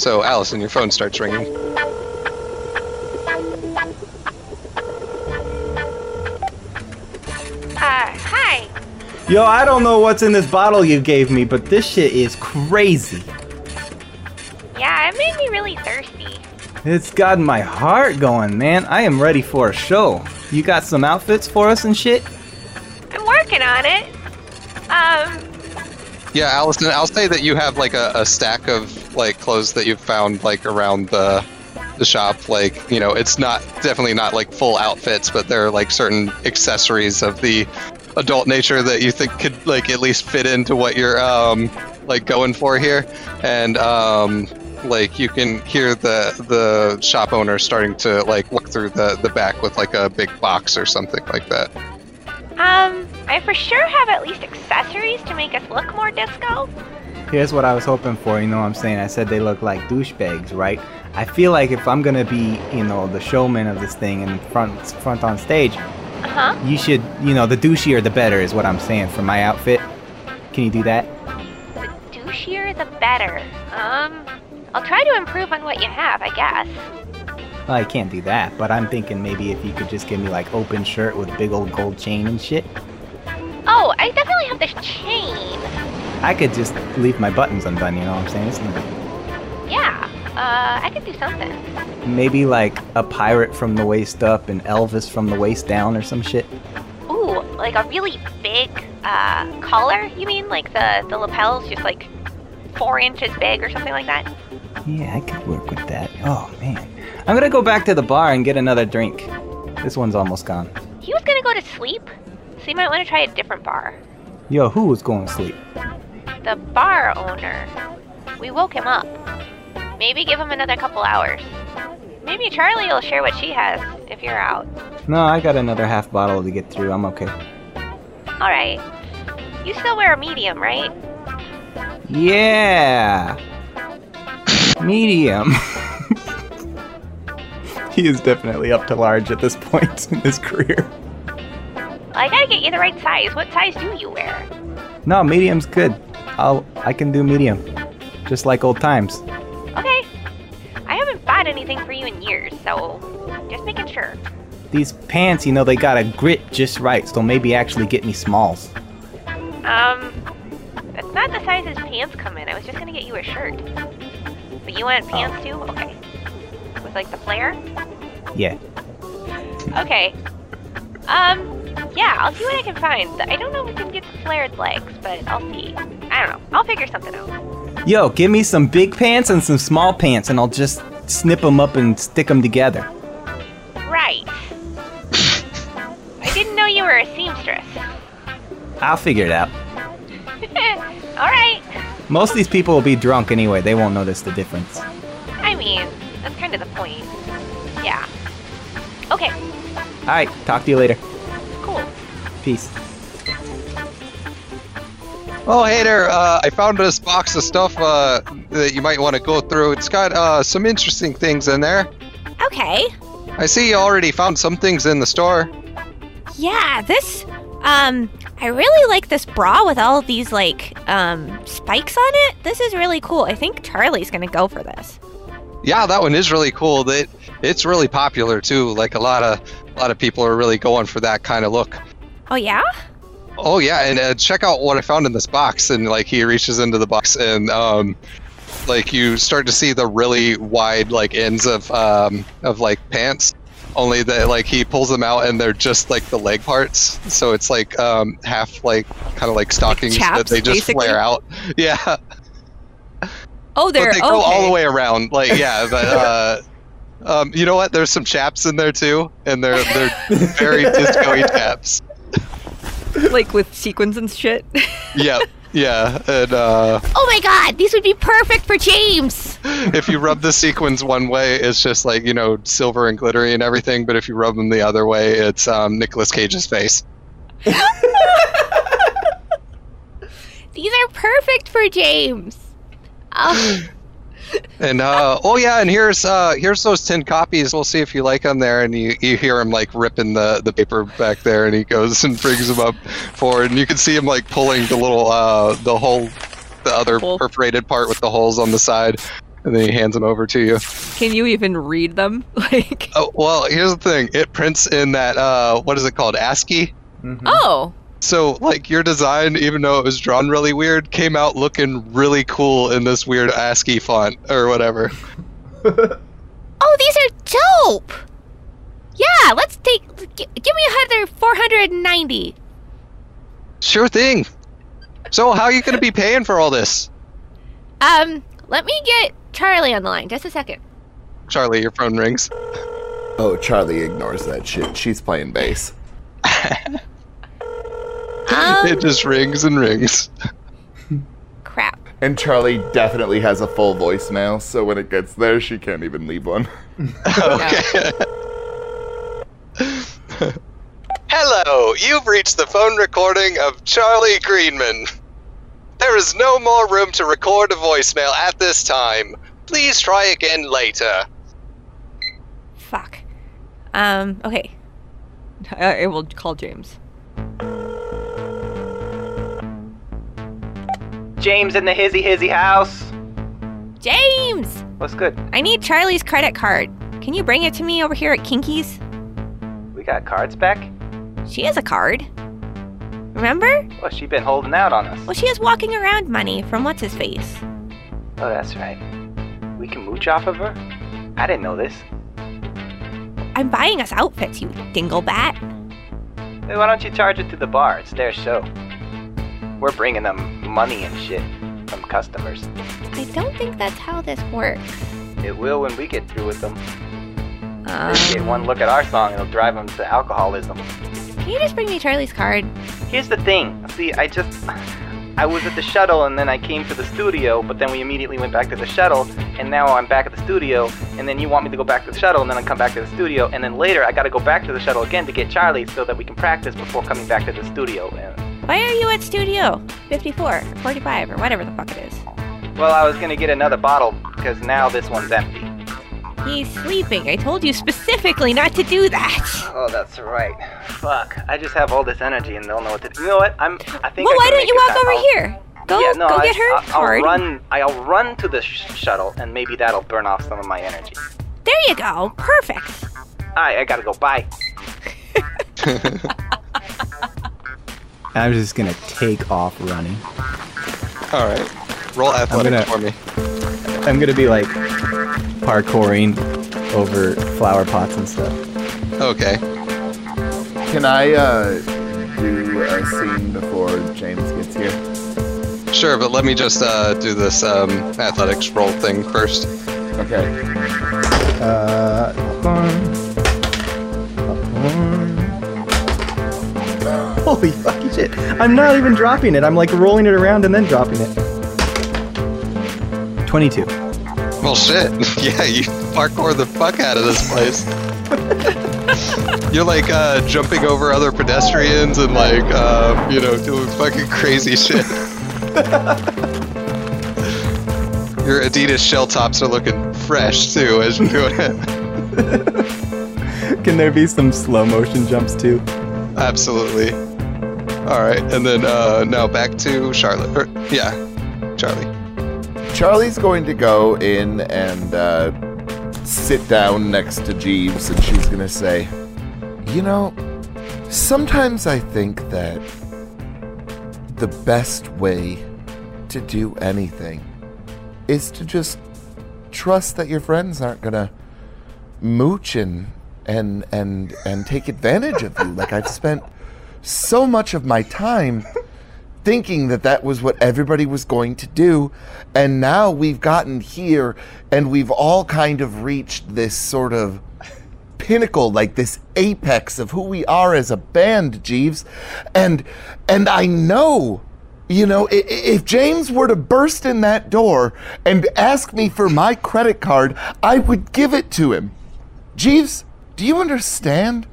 So, Allison, your phone starts ringing. Uh, hi. Yo, I don't know what's in this bottle you gave me, but this shit is crazy. Yeah, it made me really thirsty. It's gotten my heart going, man. I am ready for a show. You got some outfits for us and shit? I'm working on it. Um, Yeah, Allison, I'll say that you have like a, a stack of like clothes that you've found like around the the shop. Like, you know, it's not definitely not like full outfits, but there are like certain accessories of the adult nature that you think could like at least fit into what you're um like going for here. And um like you can hear the the shop owner starting to like look through the the back with like a big box or something like that. Um, I for sure have at least accessories to make us look more disco. Here's what I was hoping for, you know what I'm saying? I said they look like douchebags, right? I feel like if I'm gonna be, you know, the showman of this thing and front front on stage, Uh huh. you should, you know, the douchier the better is what I'm saying for my outfit. Can you do that? The douchier, the better. Um, I'll try to improve on what you have, I guess. Well, I can't do that, but I'm thinking maybe if you could just give me like open shirt with big old gold chain and shit, Oh, I definitely have this chain. I could just leave my buttons undone, you know what I'm saying? Yeah. Uh, I could do something. Maybe like a pirate from the waist up and Elvis from the waist down or some shit. Ooh, like a really big uh collar. You mean like the the lapels just like four inches big or something like that? Yeah, I could work with that. Oh man. I'm gonna go back to the bar and get another drink. This one's almost gone. He was gonna go to sleep, so you might want to try a different bar. Yo, who was going to sleep? The bar owner. We woke him up. Maybe give him another couple hours. Maybe Charlie will share what she has if you're out. No, I got another half bottle to get through. I'm okay. All right. You still wear a medium, right? Yeah. Medium. he is definitely up to large at this point in his career. I gotta get you the right size. What size do you wear? No, medium's good. I'll I can do medium. Just like old times. Okay. I haven't bought anything for you in years, so just making sure. These pants, you know, they got a grit just right, so maybe actually get me smalls. Um, that's not the size his pants come in. I was just gonna get you a shirt. But you want pants too? Okay. With like the flare? Yeah. Okay. Um, yeah, I'll see what I can find. I don't know if we can get the flared legs, but I'll see. I don't know. I'll figure something out. Yo, give me some big pants and some small pants, and I'll just snip them up and stick them together. Right. I didn't know you were a seamstress. I'll figure it out. All right. Most of these people will be drunk anyway. They won't notice the difference. I mean, that's kind of the point. Yeah. Okay. All right, talk to you later. Cool. Peace. Oh, hey there. Uh, I found this box of stuff uh, that you might want to go through. It's got uh, some interesting things in there. Okay. I see you already found some things in the store. Yeah, this um I really like this bra with all of these like um spikes on it. This is really cool. I think Charlie's going to go for this. Yeah, that one is really cool. That it's really popular too. Like a lot of a lot of people are really going for that kind of look. Oh yeah? Oh yeah, and uh, check out what I found in this box. And like he reaches into the box, and um, like you start to see the really wide like ends of um, of like pants. Only that like he pulls them out and they're just like the leg parts. So it's like um, half like kind of like stockings that chaps, they just basically? flare out. Yeah, Oh, they're but they go all the way around. Like yeah, but uh, um, you know what? There's some chaps in there too, and they're they're very disco-y chaps. like with sequins and shit. Yep. Yeah, and uh, Oh my god, these would be perfect for James. if you rub the sequins one way, it's just like you know silver and glittery and everything. But if you rub them the other way, it's um, Nicolas Cage's face. These are perfect for James. Oh, And uh, oh yeah, and here's uh, here's those ten copies. We'll see if you like them there. And you, you hear him like ripping the, the paper back there, and he goes and brings them up forward, and you can see him like pulling the little uh, the whole the other Hole. perforated part with the holes on the side, and then he hands them over to you. Can you even read them? Like, Oh well, here's the thing. It prints in that uh, what is it called, ASCII. oh, So, like, your design, even though it was drawn really weird, came out looking really cool in this weird ASCII font or whatever. oh, these are dope. Yeah, let's take. Give me another 490. Sure thing. So, how are you going to be paying for all this? Um, let me get Charlie on the line. Just a second. Charlie, your phone rings. Oh, Charlie ignores that shit. She's playing bass. Um, It just rings and rings. crap. And Charlie definitely has a full voicemail, so when it gets there, she can't even leave one. Okay. Hello, you've reached the phone recording of Charlie Greenman. There is no more room to record a voicemail at this time. Please try again later. Fuck. Um, okay. I, I will call James. James in the hizzy hizzy house. James! What's good? I need Charlie's credit card. Can you bring it to me over here at Kinky's? We got cards back. She has a card. Remember? Well, she been holding out on us. Well, she has walking around money from what's his face. Oh, that's right. We can mooch off of her. I didn't know this. I'm buying us outfits, you dinglebat. Hey, why don't you charge it to the bar? It's their show. We're bringing them money and shit from customers. I don't think that's how this works. It will when we get through with them. Um, They get one look at our song, it'll drive them to alcoholism. can you just bring me Charlie's card? Here's the thing. See, I just. I was at the shuttle and then I came to the studio, but then we immediately went back to the shuttle, and now I'm back at the studio, and then you want me to go back to the shuttle, and then I come back to the studio, and then later I gotta go back to the shuttle again to get Charlie so that we can practice before coming back to the studio. And, Why are you at Studio 54 or 45 or whatever the fuck it is? well, I was gonna get another bottle because now this one's empty. He's sleeping. I told you specifically not to do that. Oh, that's right. Fuck. I just have all this energy and they'll know what to do. You know what? I'm. I think. Well, I why don't you walk over I'll- here? Go, yeah, no, go I, get her I'll, card. I'll run. I'll run to the sh- shuttle, and maybe that'll burn off some of my energy. There you go. Perfect. Alright, I gotta go. Bye. I'm just gonna take off running. All right. Roll athletics gonna- for me. I'm gonna be like parkouring over flower pots and stuff. Okay. Can I uh, do a scene before James gets here? Sure, but let me just uh, do this um, athletics roll thing first. Okay. Uh, popcorn. Popcorn. Holy fucking shit! I'm not even dropping it. I'm like rolling it around and then dropping it. Twenty-two. Well, shit. yeah, you parkour the fuck out of this place. You're like uh, jumping over other pedestrians and like, uh, you know, doing fucking crazy shit. Your Adidas shell toes are looking fresh too as you're doing it. Can there be some slow motion jumps too? Absolutely. All right, and then uh, now back to Charlotte. Or, yeah, Charlie. Charlie's going to go in and uh, sit down next to Jeeves, and she's going to say, You know, sometimes I think that the best way to do anything is to just trust that your friends aren't gonna mooch and and and and take advantage of you. Like I've spent so much of my time thinking that that was what everybody was going to do, and now we've gotten here and we've all kind of reached this sort of pinnacle like this apex of who we are as a band jeeves. And and i know you know if james were to burst in that door and ask me for my credit card i would give it to him. Jeeves do you understand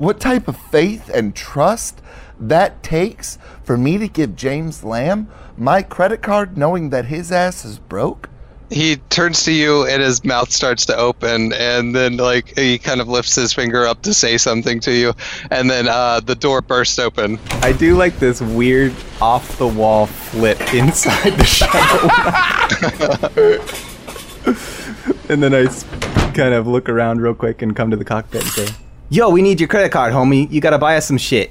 what type of faith and trust that takes for me to give james lamb my credit card knowing that his ass is broke He turns to you and his mouth starts to open, and then like he kind of lifts his finger up to say something to you, and then uh, the door bursts open. I do like this weird off the wall flip inside the shuttle. and then I kind of look around real quick and come to the cockpit and say, Yo, we need your credit card, homie. You gotta buy us some shit.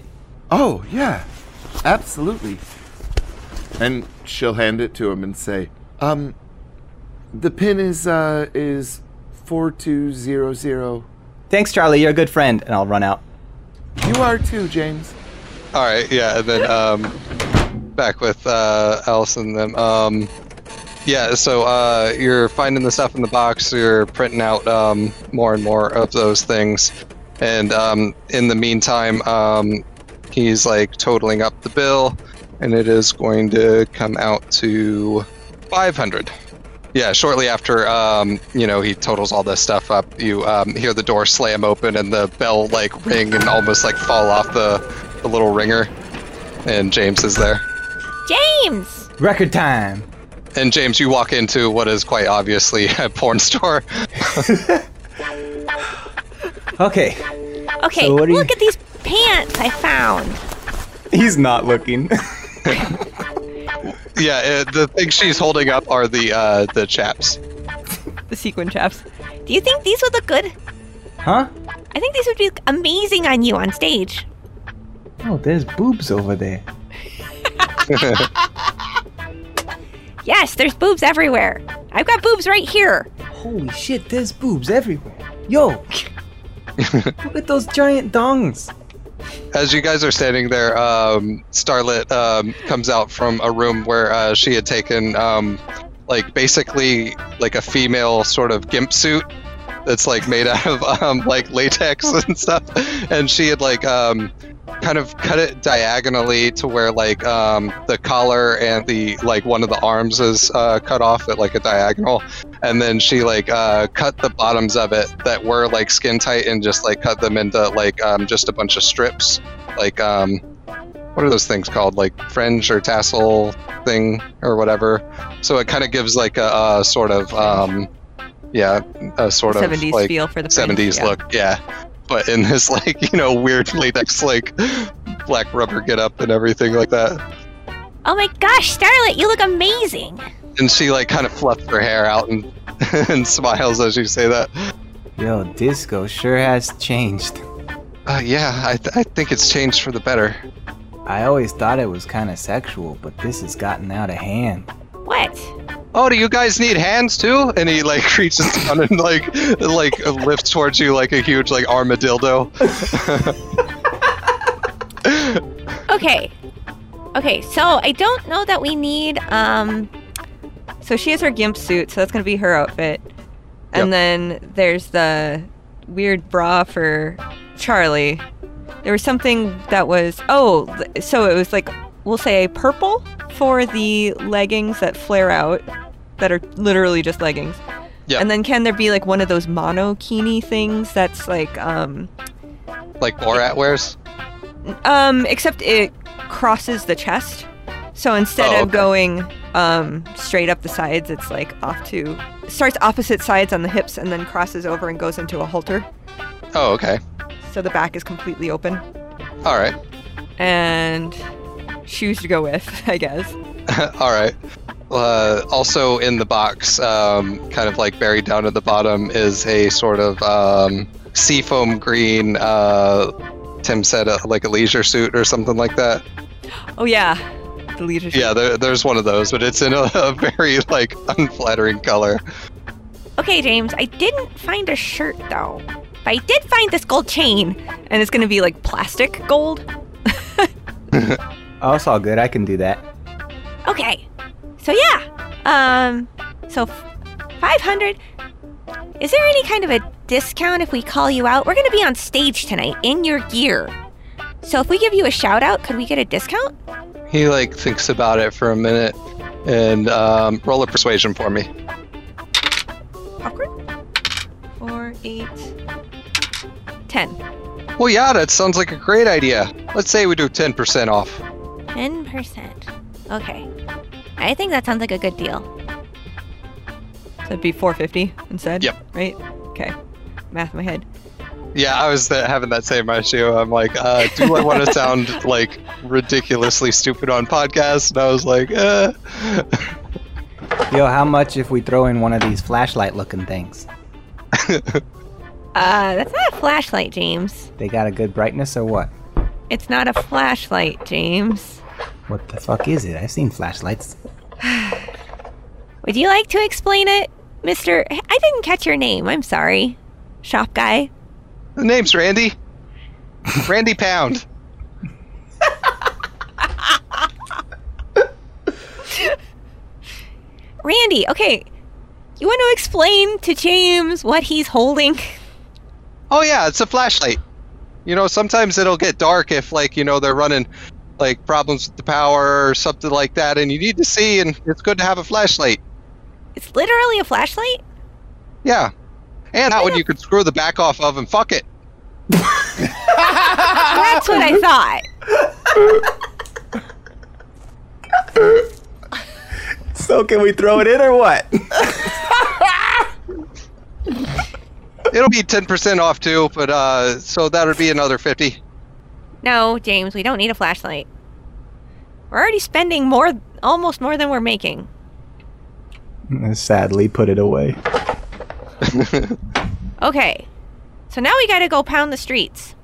Oh, yeah. Absolutely. And she'll hand it to him and say, Um, the pin is, uh, is 4200. Thanks, Charlie. You're a good friend. And I'll run out. You are too, James. All right, yeah, and then um, back with uh, Alice and them. Um, yeah, so uh, you're finding the stuff in the box. You're printing out um, more and more of those things, and um, in the meantime, um, he's like totaling up the bill, and it is going to come out to five hundred. Yeah, shortly after, um, you know, he totals all this stuff up, you um, hear the door slam open and the bell like ring and almost like fall off the, the little ringer, and James is there. James! Record time. And James, you walk into what is quite obviously a porn store. Okay. Okay, So what do you- look at these pants I found. He's not looking. yeah, uh, the things she's holding up are the uh, the chaps. The sequin chaps. Do you think these would look good? huh? I think these would be amazing on you on stage. Oh, there's boobs over there. Yes, there's boobs everywhere. I've got boobs right here. Holy shit, there's boobs everywhere. Yo! Look at those giant dongs. As you guys are standing there, um, Starlet um, comes out from a room where uh, she had taken, um, like, basically like a female sort of gimp suit that's like made out of um, like latex and stuff, and she had like um, kind of cut it diagonally to where like um, the collar and the like one of the arms is uh, cut off at like a diagonal, and then she like uh, cut the bottoms of it that were like skin tight and just like cut them into like um, just a bunch of strips, like um, what are those things called, like fringe or tassel thing or whatever. So it kind of gives like a, a sort of um, yeah, a sort of 70s like feel for the fringe, 70s yeah. look, yeah. But in this like you know weird latex like black rubber get up and everything like that. Oh my gosh, Starlet, you look amazing. And she like kind of fluffs her hair out and and smiles as you say that. Yo, disco sure has changed. Uh, yeah, I, th- I think it's changed for the better. I always thought it was kind of sexual, but this has gotten out of hand. What? Oh, do you guys need hands too? And he like reaches down and like like lifts towards you like a huge like armadillo. Okay. Okay, so I don't know that we need um So she has her gimp suit, so that's gonna be her outfit. And then there's the weird bra for Charlie. There was something that was oh, so it was like we'll say a purple for the leggings that flare out, that are literally just leggings. Yeah. And then can there be like one of those monokini things that's like um like Borat wears. um except it crosses the chest. So instead Oh, of going um straight up the sides, it's like off to starts opposite sides on the hips and then crosses over and goes into a halter. Oh, okay. So the back is completely open. All right. And shoes to go with, I guess. All right. Uh, also in the box, um, kind of like buried down at the bottom, is a sort of um, seafoam green. Uh, Tim said uh, like a leisure suit or something like that. Oh yeah. The leadership. Yeah, there, there's one of those, but it's in a, a very like unflattering color. Okay, James, I didn't find a shirt though. But I did find this gold chain, and it's gonna be like plastic gold. Oh, it's all good. I can do that. Okay. So yeah. Um so f- 500 Is there any kind of a discount if we call you out? We're going to be on stage tonight in your gear. So if we give you a shout out, could we get a discount? He like thinks about it for a minute and um, roll a persuasion for me. Awkward. Four, eight, ten. Well, yeah, that sounds like a great idea. Let's say we do 10% off. 10%. Okay. I think that sounds like a good deal. So it'd be four fifty instead. Yep. Right. Okay. Math in my head. Yeah, I was th- having that same issue. I'm like, uh, do I want to sound like ridiculously stupid on podcast? And I was like, uh. Yo, how much if we throw in one of these flashlight looking things? Uh, that's not a flashlight, James. They got a good brightness or what? It's not a flashlight, James. What the fuck is it? I've seen flashlights. Would you like to explain it, Mr. I didn't catch your name. I'm sorry. Shop guy. The name's Randy. Randy Pound. Randy, okay. You want to explain to James what he's holding? Oh yeah, it's a flashlight. You know, sometimes it'll get dark if like, you know, they're running like problems with the power or something like that and you need to see and it's good to have a flashlight. It's literally a flashlight? Yeah. And that one you could screw the back off of and fuck it. That's what I thought. So can we throw it in or what? It'll be 10% off too, but uh so that would be another 50. No, James, we don't need a flashlight. We're already spending more, almost more than we're making. Sadly, put it away. Okay. So now we gotta go pound the streets.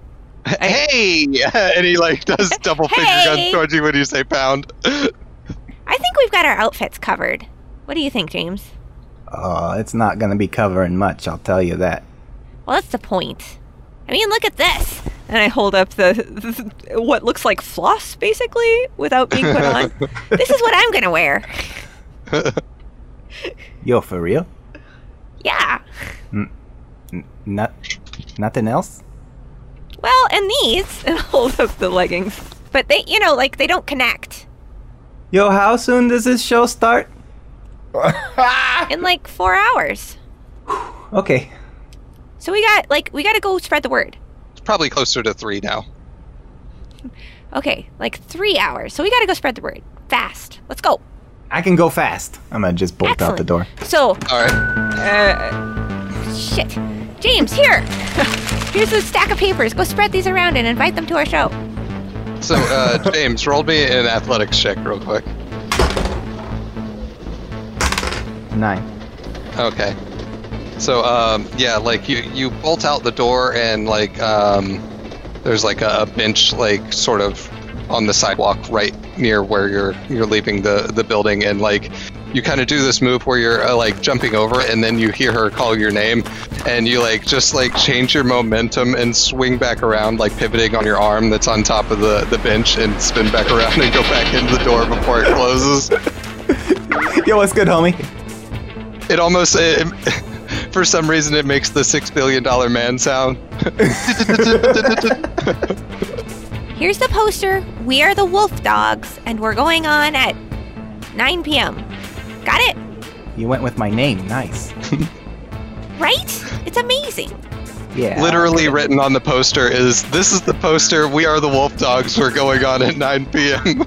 Hey! and he like does double finger Hey! guns towards you when you say pound. I think we've got our outfits covered. What do you think, James? Oh, it's not gonna be covering much, I'll tell you that. Well, that's the point. I mean, look at this. And I hold up the, what looks like floss, basically, without being put on. This is what I'm gonna wear. Yo, for real? Yeah. Not, nothing else? Well, and these, and hold up the leggings. but they, you know, like they don't connect. Yo, how soon does this show start? In like four hours. Okay. So we got, like, we gotta go spread the word. It's probably closer to 3 now. Okay, like three hours. So we gotta go spread the word. Fast. Let's go. I can go fast. I'm gonna just bolt out the door. So, All right. Uh, shit. James, here. Here's a stack of papers. Go spread these around and invite them to our show. So, uh, James, roll me an athletics check real quick. Nine. Okay. So, um, yeah, like you, you bolt out the door and like, um, there's like a, a bench, like sort of on the sidewalk right near where you're you're leaving the the building, and like you kind of do this move where you're uh, like jumping over, it, and then you hear her call your name, and you like just like change your momentum and swing back around, like pivoting on your arm that's on top of the the bench, and spin back around and go back into the door before it closes. Yo, what's good, homie? It almost it, for some reason it makes the six billion dollar man sound. Here's the poster. We are the Wolf Dogs, and we're going on at 9 p.m. Got it? You went with my name. Nice. Right? It's amazing. Yeah. Literally written on the poster is this is the poster. We are the Wolf Dogs. We're going on at 9 p.m.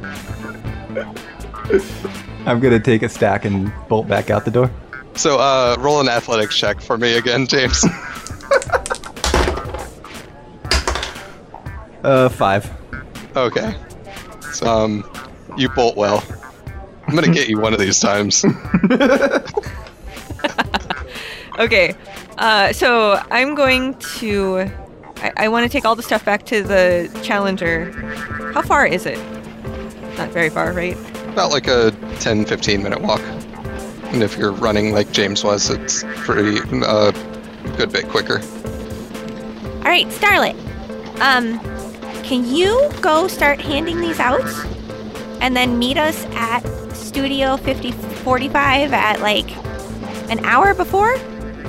I'm gonna take a stack and bolt back out the door. So uh, roll an athletics check for me again, James. Uh, five. okay. So, um, you bolt well. I'm gonna get you one of these times. okay. Uh, so I'm going to. I, I want to take all the stuff back to the Challenger. How far is it? Not very far, right? about like a 10 15 minute walk. And if you're running like James was, it's pretty uh, good bit quicker. All right, Starlet. Um, can you go start handing these out, and then meet us at Studio 5045 at like an hour before?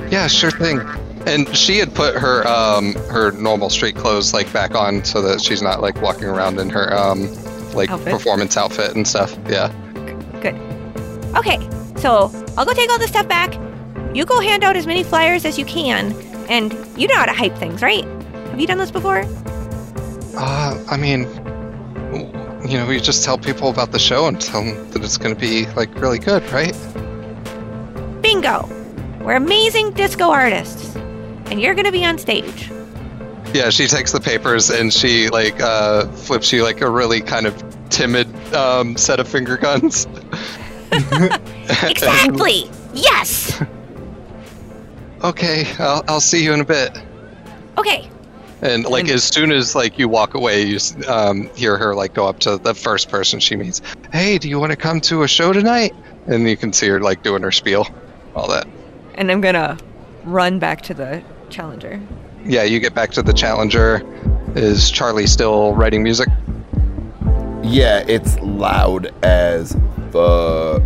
Yeah, sure thing. And she had put her um her normal street clothes like back on so that she's not like walking around in her um like Outfit? performance outfit and stuff. Yeah. Good. Okay, so I'll go take all this stuff back. You go hand out as many flyers as you can, and you know how to hype things, right? Have you done this before? Uh, I mean, you know, we just tell people about the show and tell them that it's going to be like really good, right? Bingo! We're amazing disco artists, and you're gonna be on stage. Yeah, she takes the papers and she like uh, flips you like a really kind of timid um, set of finger guns. Exactly! yes! okay, I'll, I'll see you in a bit. Okay, And like as soon as like you walk away, you um, hear her like go up to the first person she meets. Hey, do you want to come to a show tonight? And you can see her like doing her spiel, all that. And I'm gonna run back to the challenger. Yeah, you get back to the challenger. Is Charlie still writing music? Yeah, it's loud as fuck.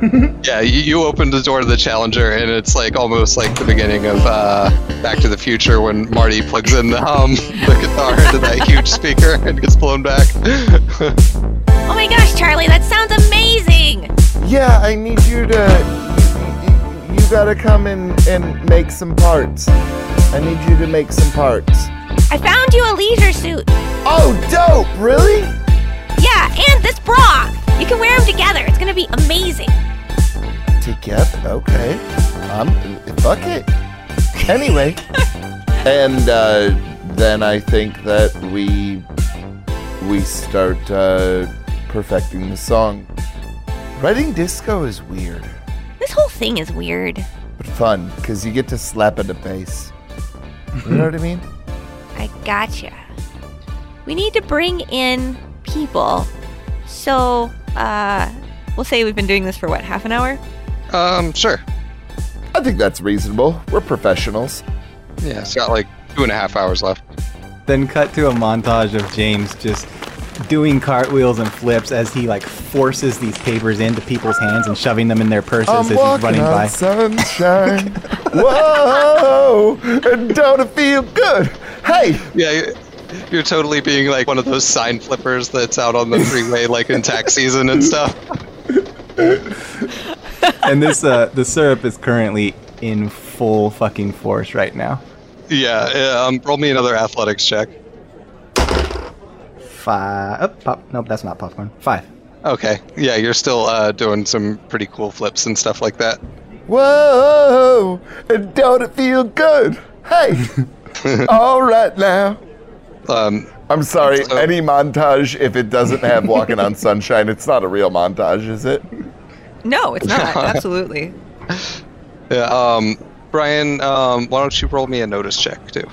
Yeah, you, you open the door to the Challenger, and it's like almost like the beginning of uh, Back to the Future when Marty plugs in the um, the guitar into that huge speaker and gets blown back. oh my gosh, Charlie, that sounds amazing! Yeah, I need you to. You, you gotta come in and make some parts. I need you to make some parts. I found you a leisure suit. Oh, dope! Really? Yeah, and this bra! You can wear them together. It's gonna be amazing. Together? Okay. Um, fuck it. Anyway. and uh, then I think that we we start uh, perfecting the song. Writing disco is weird, This whole thing is weird. but fun because you get to slap at the bass. You know what I mean? I gotcha. We need to bring in people. So, uh, We'll say we've been doing this for what, half an hour? Um, sure. I think that's reasonable. We're professionals. Yeah, it's got like two and a half hours left. Then cut to a montage of James just doing cartwheels and flips as he like forces these papers into people's hands and shoving them in their purses I'm as he's walking running on by. sunshine. Whoa! And don't it feel good? Hey! Yeah, you- you're totally being like one of those sign flippers that's out on the freeway, like in tax season and stuff. and this uh the syrup is currently in full fucking force right now. Yeah, yeah, um, roll me another athletics check. Five. Oh, pop. Nope, that's not popcorn. Five. Okay, yeah, you're still uh, doing some pretty cool flips and stuff like that. Whoa! And don't it feel good? Hey! All right now. Um, I'm sorry, So- any montage, if it doesn't have Walking on Sunshine, it's not a real montage, is it? No, it's not. Absolutely. yeah, um, Brian, um, why don't you roll me a notice check too?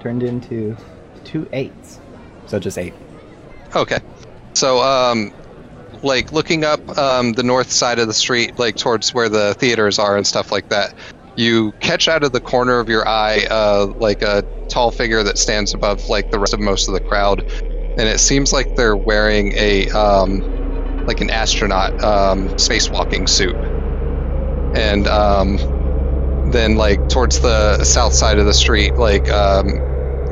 Turned into two eights. So just eight. Okay. So, um, like looking up um, the north side of the street, like towards where the theaters are and stuff like that, you catch out of the corner of your eye, uh, like a tall figure that stands above like the rest of most of the crowd, and it seems like they're wearing a um, like an astronaut um, spacewalking suit, and um, then like towards the south side of the street, like um,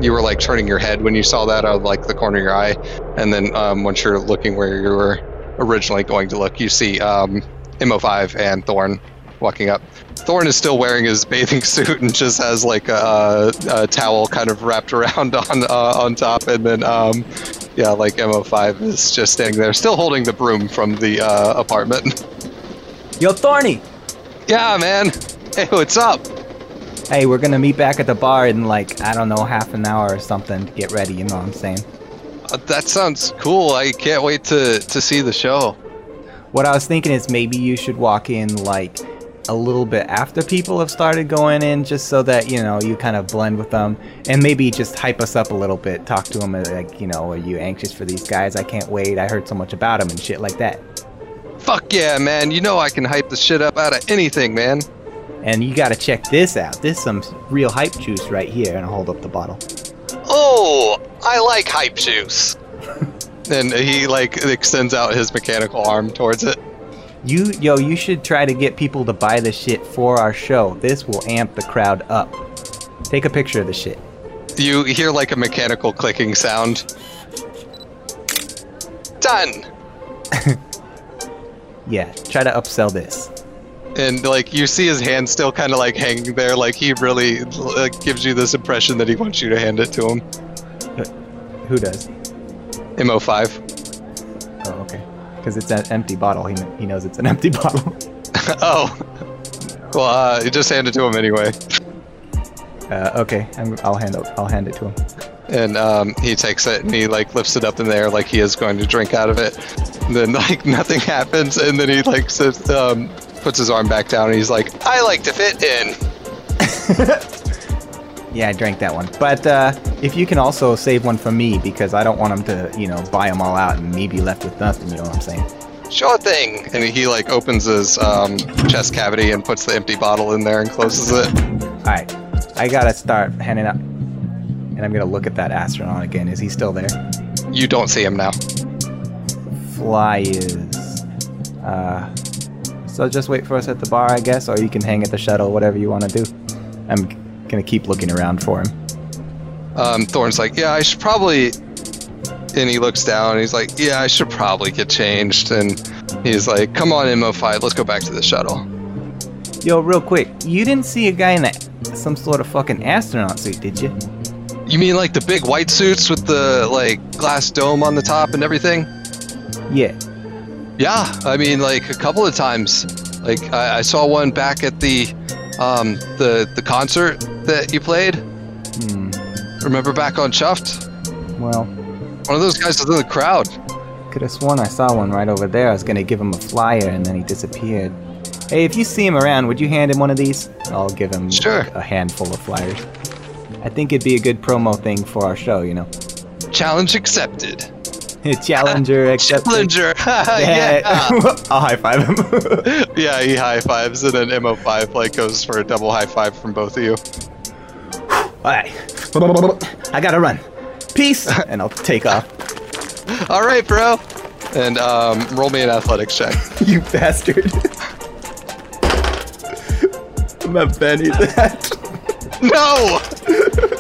you were like turning your head when you saw that out of like the corner of your eye, and then um, once you're looking where you were originally going to look, you see um, Mo5 and Thorn walking up. Thorn is still wearing his bathing suit and just has like a, a towel kind of wrapped around on uh, on top, and then um, yeah, like Mo5 is just standing there, still holding the broom from the uh, apartment. Yo, Thorny! yeah, man. Hey, what's up? Hey, we're gonna meet back at the bar in like, I don't know, half an hour or something to get ready, you know what I'm saying? Uh, that sounds cool. I can't wait to to see the show. What I was thinking is maybe you should walk in like a little bit after people have started going in, just so that you know you kind of blend with them, and maybe just hype us up a little bit. Talk to them uh, like, you know, are you anxious for these guys? I can't wait. I heard so much about them and shit like that. Fuck yeah, man. You know I can hype the shit up out of anything, man. And you got to check this out. This is some real hype juice right here, and I'll hold up the bottle. Oh, I like hype juice. and he like extends out his mechanical arm towards it. You, yo, you should try to get people to buy this shit for our show. This will amp the crowd up. Take a picture of the shit. You hear like a mechanical clicking sound. Done. Yeah, try to upsell this. And like you see his hand still kind of like hanging there, like he really like, gives you this impression that he wants you to hand it to him. Who does? Mo5. Oh, okay. Because it's an empty bottle. He, he knows it's an empty bottle. oh. Well, uh, you just hand it to him anyway. Uh, okay, I'm, I'll hand it. I'll hand it to him. And um, he takes it and he like lifts it up in the air like he is going to drink out of it. And then like nothing happens, and then he like sits, um, puts his arm back down and he's like, "I like to fit in." Yeah, I drank that one. But uh, if you can also save one for me, because I don't want him to, you know, buy them all out and me be left with nothing. You know what I'm saying? Sure thing. And he like opens his um, chest cavity and puts the empty bottle in there and closes it. All right, I gotta start handing out. And I'm gonna look at that astronaut again. Is he still there? You don't see him now. Fly is. Uh, so just wait for us at the bar, I guess, or you can hang at the shuttle, whatever you want to do. I'm gonna keep looking around for him. Um, Thorn's like, yeah, I should probably. And he looks down and he's like, yeah, I should probably get changed. And he's like, come on, MO5, let's go back to the shuttle. Yo, real quick, you didn't see a guy in a, some sort of fucking astronaut suit, did you? You mean like the big white suits with the like glass dome on the top and everything? Yeah. Yeah, I mean like a couple of times. Like I, I saw one back at the um, the the concert that you played. Hmm. Remember back on Chuffed? Well, One of those guys was in the crowd. could have sworn I saw one right over there. I was gonna give him a flyer, and then he disappeared. Hey, if you see him around, would you hand him one of these? I'll give him Sure. a handful of flyers. I think it'd be a good promo thing for our show, you know. Challenge accepted. Challenger, except Challenger. yeah. I'll high five him. yeah, he high fives and then MO5 like goes for a double high five from both of you. All right, I gotta run. Peace, and I'll take off. All right, bro. And um, roll me an athletics check. you bastard. I'm a Benny that. No!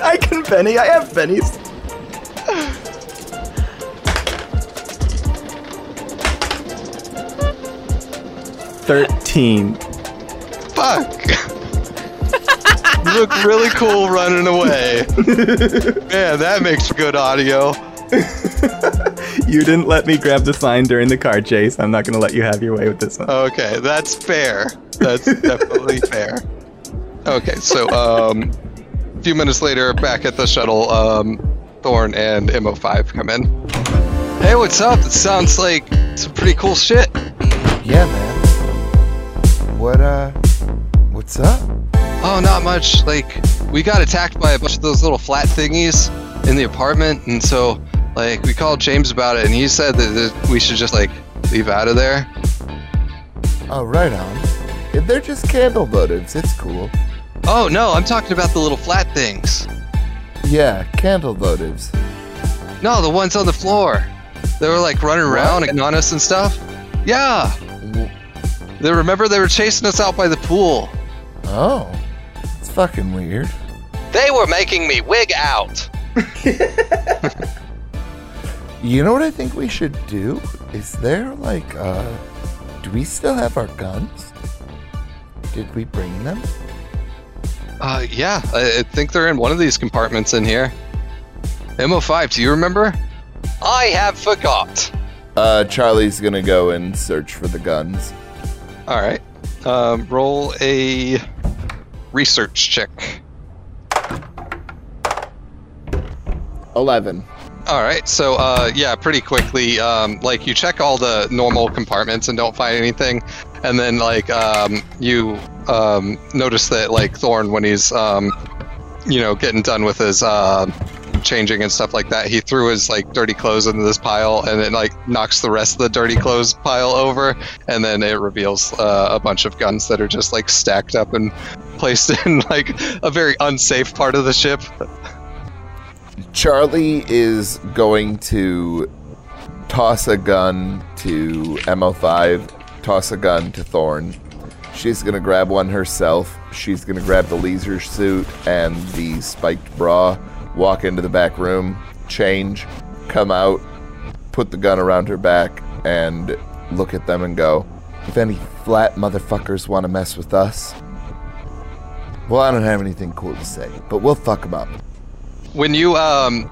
I can Benny. I have Bennies. Thirteen. Fuck. You look really cool running away. Man, that makes good audio. You didn't let me grab the sign during the car chase. I'm not gonna let you have your way with this one. Okay, that's fair. That's definitely fair. Okay, so um, a few minutes later, back at the shuttle, um, Thorn and MO5 come in. Hey, what's up? It sounds like some pretty cool shit. Yeah, man. What, uh, what's up? Oh, not much. Like, we got attacked by a bunch of those little flat thingies in the apartment, and so, like, we called James about it, and he said that, we should just, like, leave out of there. Oh, right on. If they're just candle votives. It's cool. Oh, no, I'm talking about the little flat things. Yeah, candle votives. No, the ones on the floor. They were, like, running around and on us and stuff. Yeah. They remember they were chasing us out by the pool. Oh, fucking weird. They were making me wig out. You know what I think we should do? Is there like, uh, do we still have our guns? Did we bring them? Uh, yeah, I, I think they're in one of these compartments in here. MO5, do you remember? I have forgot. Uh, Charlie's gonna go and search for the guns. All right. Um, roll a research check. 11. All right. So, uh, yeah, pretty quickly, um, like you check all the normal compartments and don't find anything, and then like um, you um, notice that like Thorn when he's um, you know getting done with his uh, changing and stuff like that, he threw his like dirty clothes into this pile and it like knocks the rest of the dirty clothes pile over, and then it reveals uh, a bunch of guns that are just like stacked up and placed in like a very unsafe part of the ship. Charlie is going to toss a gun to MO5, toss a gun to Thorn. She's going to grab one herself. She's going to grab the leisure suit and the spiked bra, walk into the back room, change, come out, put the gun around her back, and look at them and go, If any flat motherfuckers want to mess with us, well, I don't have anything cool to say, but we'll fuck them up. When you um,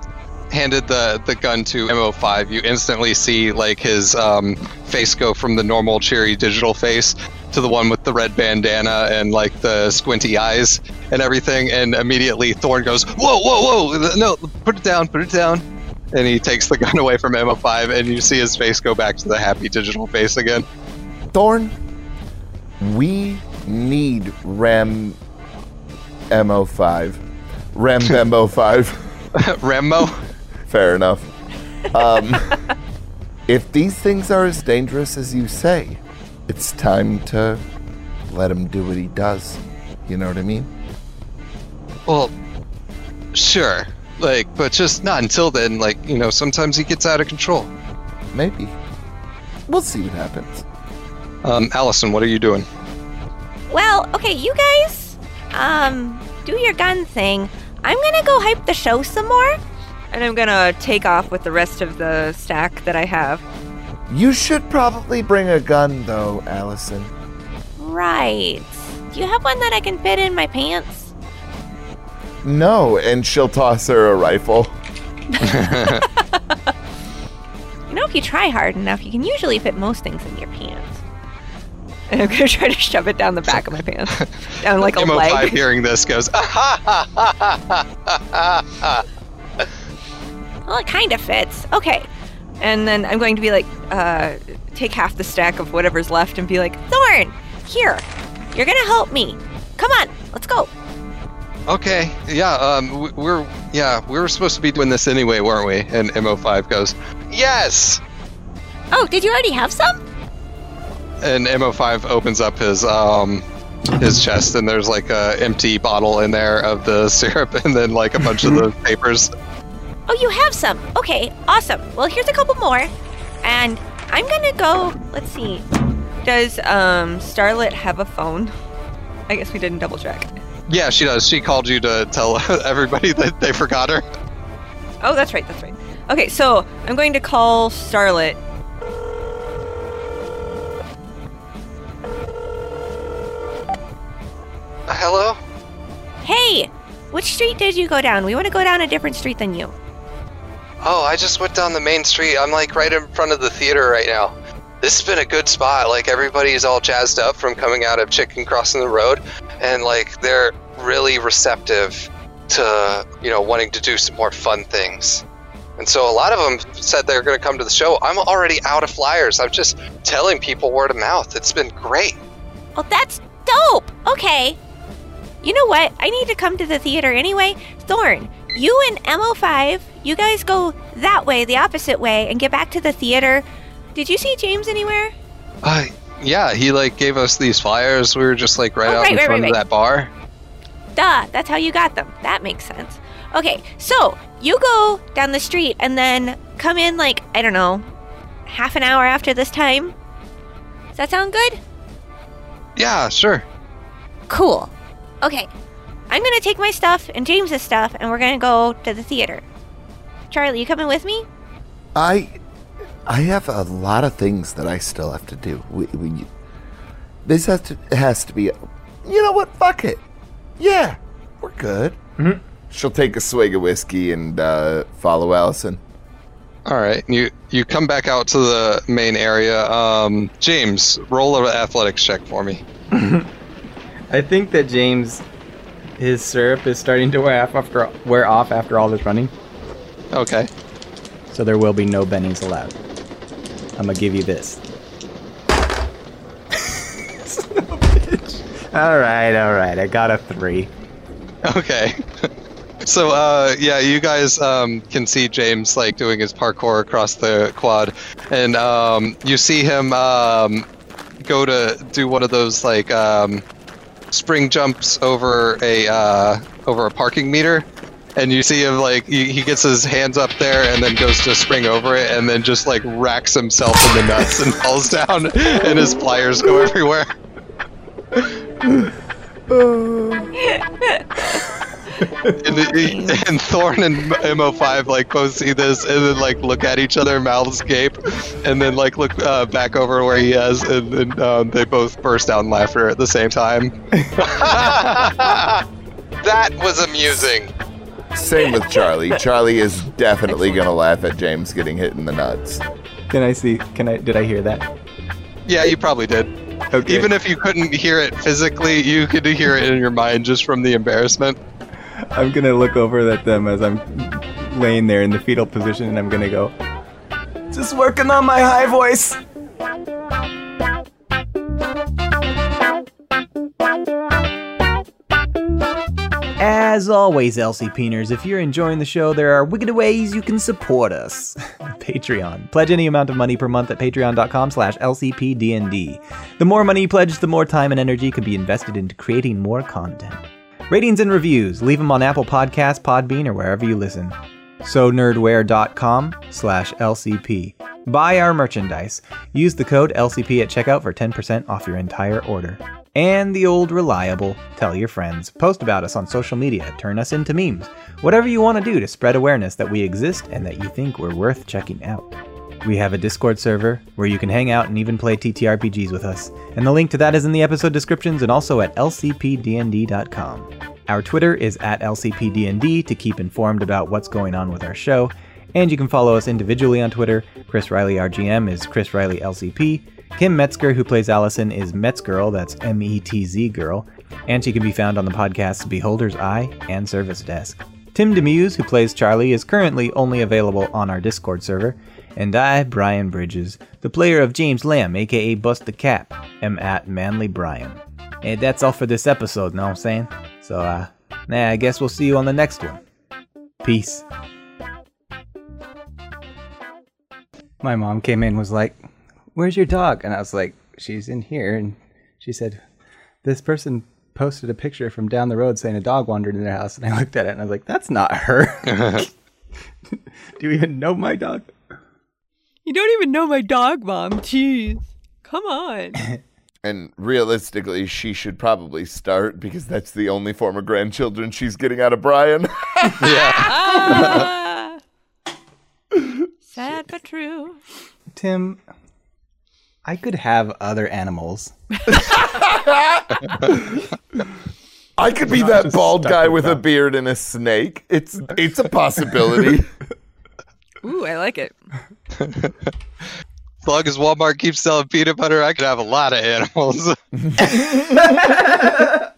handed the the gun to MO5, you instantly see like his um, face go from the normal cheery digital face to the one with the red bandana and like the squinty eyes and everything, and immediately Thorn goes, "Whoa, whoa, whoa! No, put it down, put it down!" And he takes the gun away from MO5, and you see his face go back to the happy digital face again. Thorn, we need Ram MO5. Ram Bembo 5. Rambo? Fair enough. Um, if these things are as dangerous as you say, it's time to let him do what he does. You know what I mean? Well, sure. Like, but just not until then. Like, you know, sometimes he gets out of control. Maybe. We'll see what happens. Um, Allison, what are you doing? Well, okay, you guys, um, do your gun thing. I'm gonna go hype the show some more. And I'm gonna take off with the rest of the stack that I have. You should probably bring a gun, though, Allison. Right. Do you have one that I can fit in my pants? No, and she'll toss her a rifle. You know, if you try hard enough, you can usually fit most things in your pants. And I'm gonna try to shove it down the back of my pants. Down like a MO5 leg. hearing this goes, ah, ha, ha, ha, ha, ha, ha, ha. Well, it kind of fits. Okay. And then I'm going to be like, uh, take half the stack of whatever's left and be like, Thorn, here. You're gonna help me. Come on, let's go. Okay, yeah, um, we're yeah, we were supposed to be doing this anyway, weren't we? And MO5 goes, yes. Oh, did you already have some? And MO5 opens up his um his chest, and there's like a empty bottle in there of the syrup, and then like a bunch of the papers. Oh, you have some. Okay, awesome. Well, here's a couple more. And I'm gonna go. Let's see. does um, Starlet have a phone? I guess we didn't double check. Yeah, she does. She called you to tell everybody that they forgot her. Oh, that's right, that's right. Okay, so I'm going to call Starlet. Hello. Hey, which street did you go down? We want to go down a different street than you. Oh, I just went down the main street. I'm like right in front of the theater right now. This has been a good spot. Like everybody's all jazzed up from coming out of Chicken Crossing the Road, and like they're really receptive to you know wanting to do some more fun things. And so a lot of them said they're going to come to the show. I'm already out of flyers. I'm just telling people word of mouth. It's been great. Well, that's dope. Okay. You know what? I need to come to the theater anyway. Thorn, you and MO5, you guys go that way, the opposite way, and get back to the theater. Did you see James anywhere? Uh, yeah, he like gave us these flyers. We were just like right Oh, out right, in right, front right, of that bar. Duh, that's how you got them. That makes sense. Okay, so you go down the street and then come in like, I don't know, half an hour after this time. Does that sound good? Yeah, sure. Cool. Okay, I'm gonna take my stuff and James's stuff and we're gonna go to the theater. Charlie, you coming with me? I I have a lot of things that I still have to do. We, we, this has to has to be. You know what? Fuck it. Yeah, we're good. Mhm. She'll take a swig of whiskey and uh, follow Allison. All right, you you come back out to the main area. Um, James, roll an athletics check for me. I think that James, his syrup is starting to wear off after wear off after all this running. Okay. So there will be no bennies allowed. I'm gonna give you this. All right, all right. I got a three. Okay. So uh, yeah, you guys um, can see James like doing his parkour across the quad, and um, you see him um, go to do one of those like um, spring jumps over a uh, over a parking meter, and you see him like he, he gets his hands up there and then goes to spring over it, and then just like racks himself in the nuts and falls down, and his pliers go everywhere. and, the, and Thorn and Mo5 like both see this and then like look at each other, mouths gape, and then like look uh, back over where he is, and then um, they both burst out in laughter at the same time. that was amusing. Same with Charlie. Charlie is definitely gonna laugh at James getting hit in the nuts. Can I see? Can I? Did I hear that? Yeah, you probably did. Okay. Even if you couldn't hear it physically, you could hear it in your mind just from the embarrassment. I'm gonna look over at them as I'm laying there in the fetal position, and I'm gonna go. Just working on my high voice. As always, LCPners, if you're enjoying the show, there are wicked ways you can support us. Patreon. Pledge any amount of money per month at patreon.com slash lcpdnd. The more money you pledge, the more time and energy can be invested into creating more content. Ratings and reviews, leave them on Apple Podcasts, Podbean, or wherever you listen. So nerdware.com slash LCP. Buy our merchandise. Use the code LCP at checkout for 10% off your entire order. And the old reliable, tell your friends, post about us on social media, turn us into memes, whatever you want to do to spread awareness that we exist and that you think we're worth checking out. We have a Discord server where you can hang out and even play TTRPGs with us, and the link to that is in the episode descriptions and also at lcpdnd.com. Our Twitter is at lcpdnd to keep informed about what's going on with our show, and you can follow us individually on Twitter. Chris Riley RGM is Chris Riley LCP. Kim Metzger, who plays Allison, is Metzgirl, that's M E T Z Girl, and she can be found on the podcasts Beholder's Eye and Service Desk. Tim Demuse, who plays Charlie, is currently only available on our Discord server, and I, Brian Bridges, the player of James Lamb, aka Bust the Cap, am at Manly Brian. And that's all for this episode, know what I'm saying? So, uh, nah, I guess we'll see you on the next one. Peace. My mom came in was like, Where's your dog? And I was like, She's in here. And she said, This person posted a picture from down the road saying a dog wandered in their house. And I looked at it and I was like, That's not her. Do you even know my dog? You don't even know my dog, Mom. Jeez. Come on. And realistically, she should probably start because that's the only form of grandchildren she's getting out of Brian. Ah. Sad but true. Tim, I could have other animals. I could be that bald guy with with a beard and a snake. It's it's a possibility. Ooh, I like it. As long as Walmart keeps selling peanut butter, I could have a lot of animals.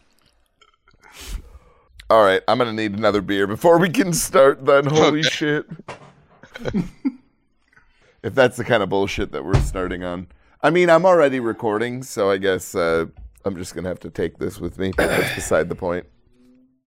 All right, I'm gonna need another beer before we can start. Then, holy Okay. shit! if that's the kind of bullshit that we're starting on, I mean, I'm already recording, so I guess uh, I'm just gonna have to take this with me. But that's beside the point.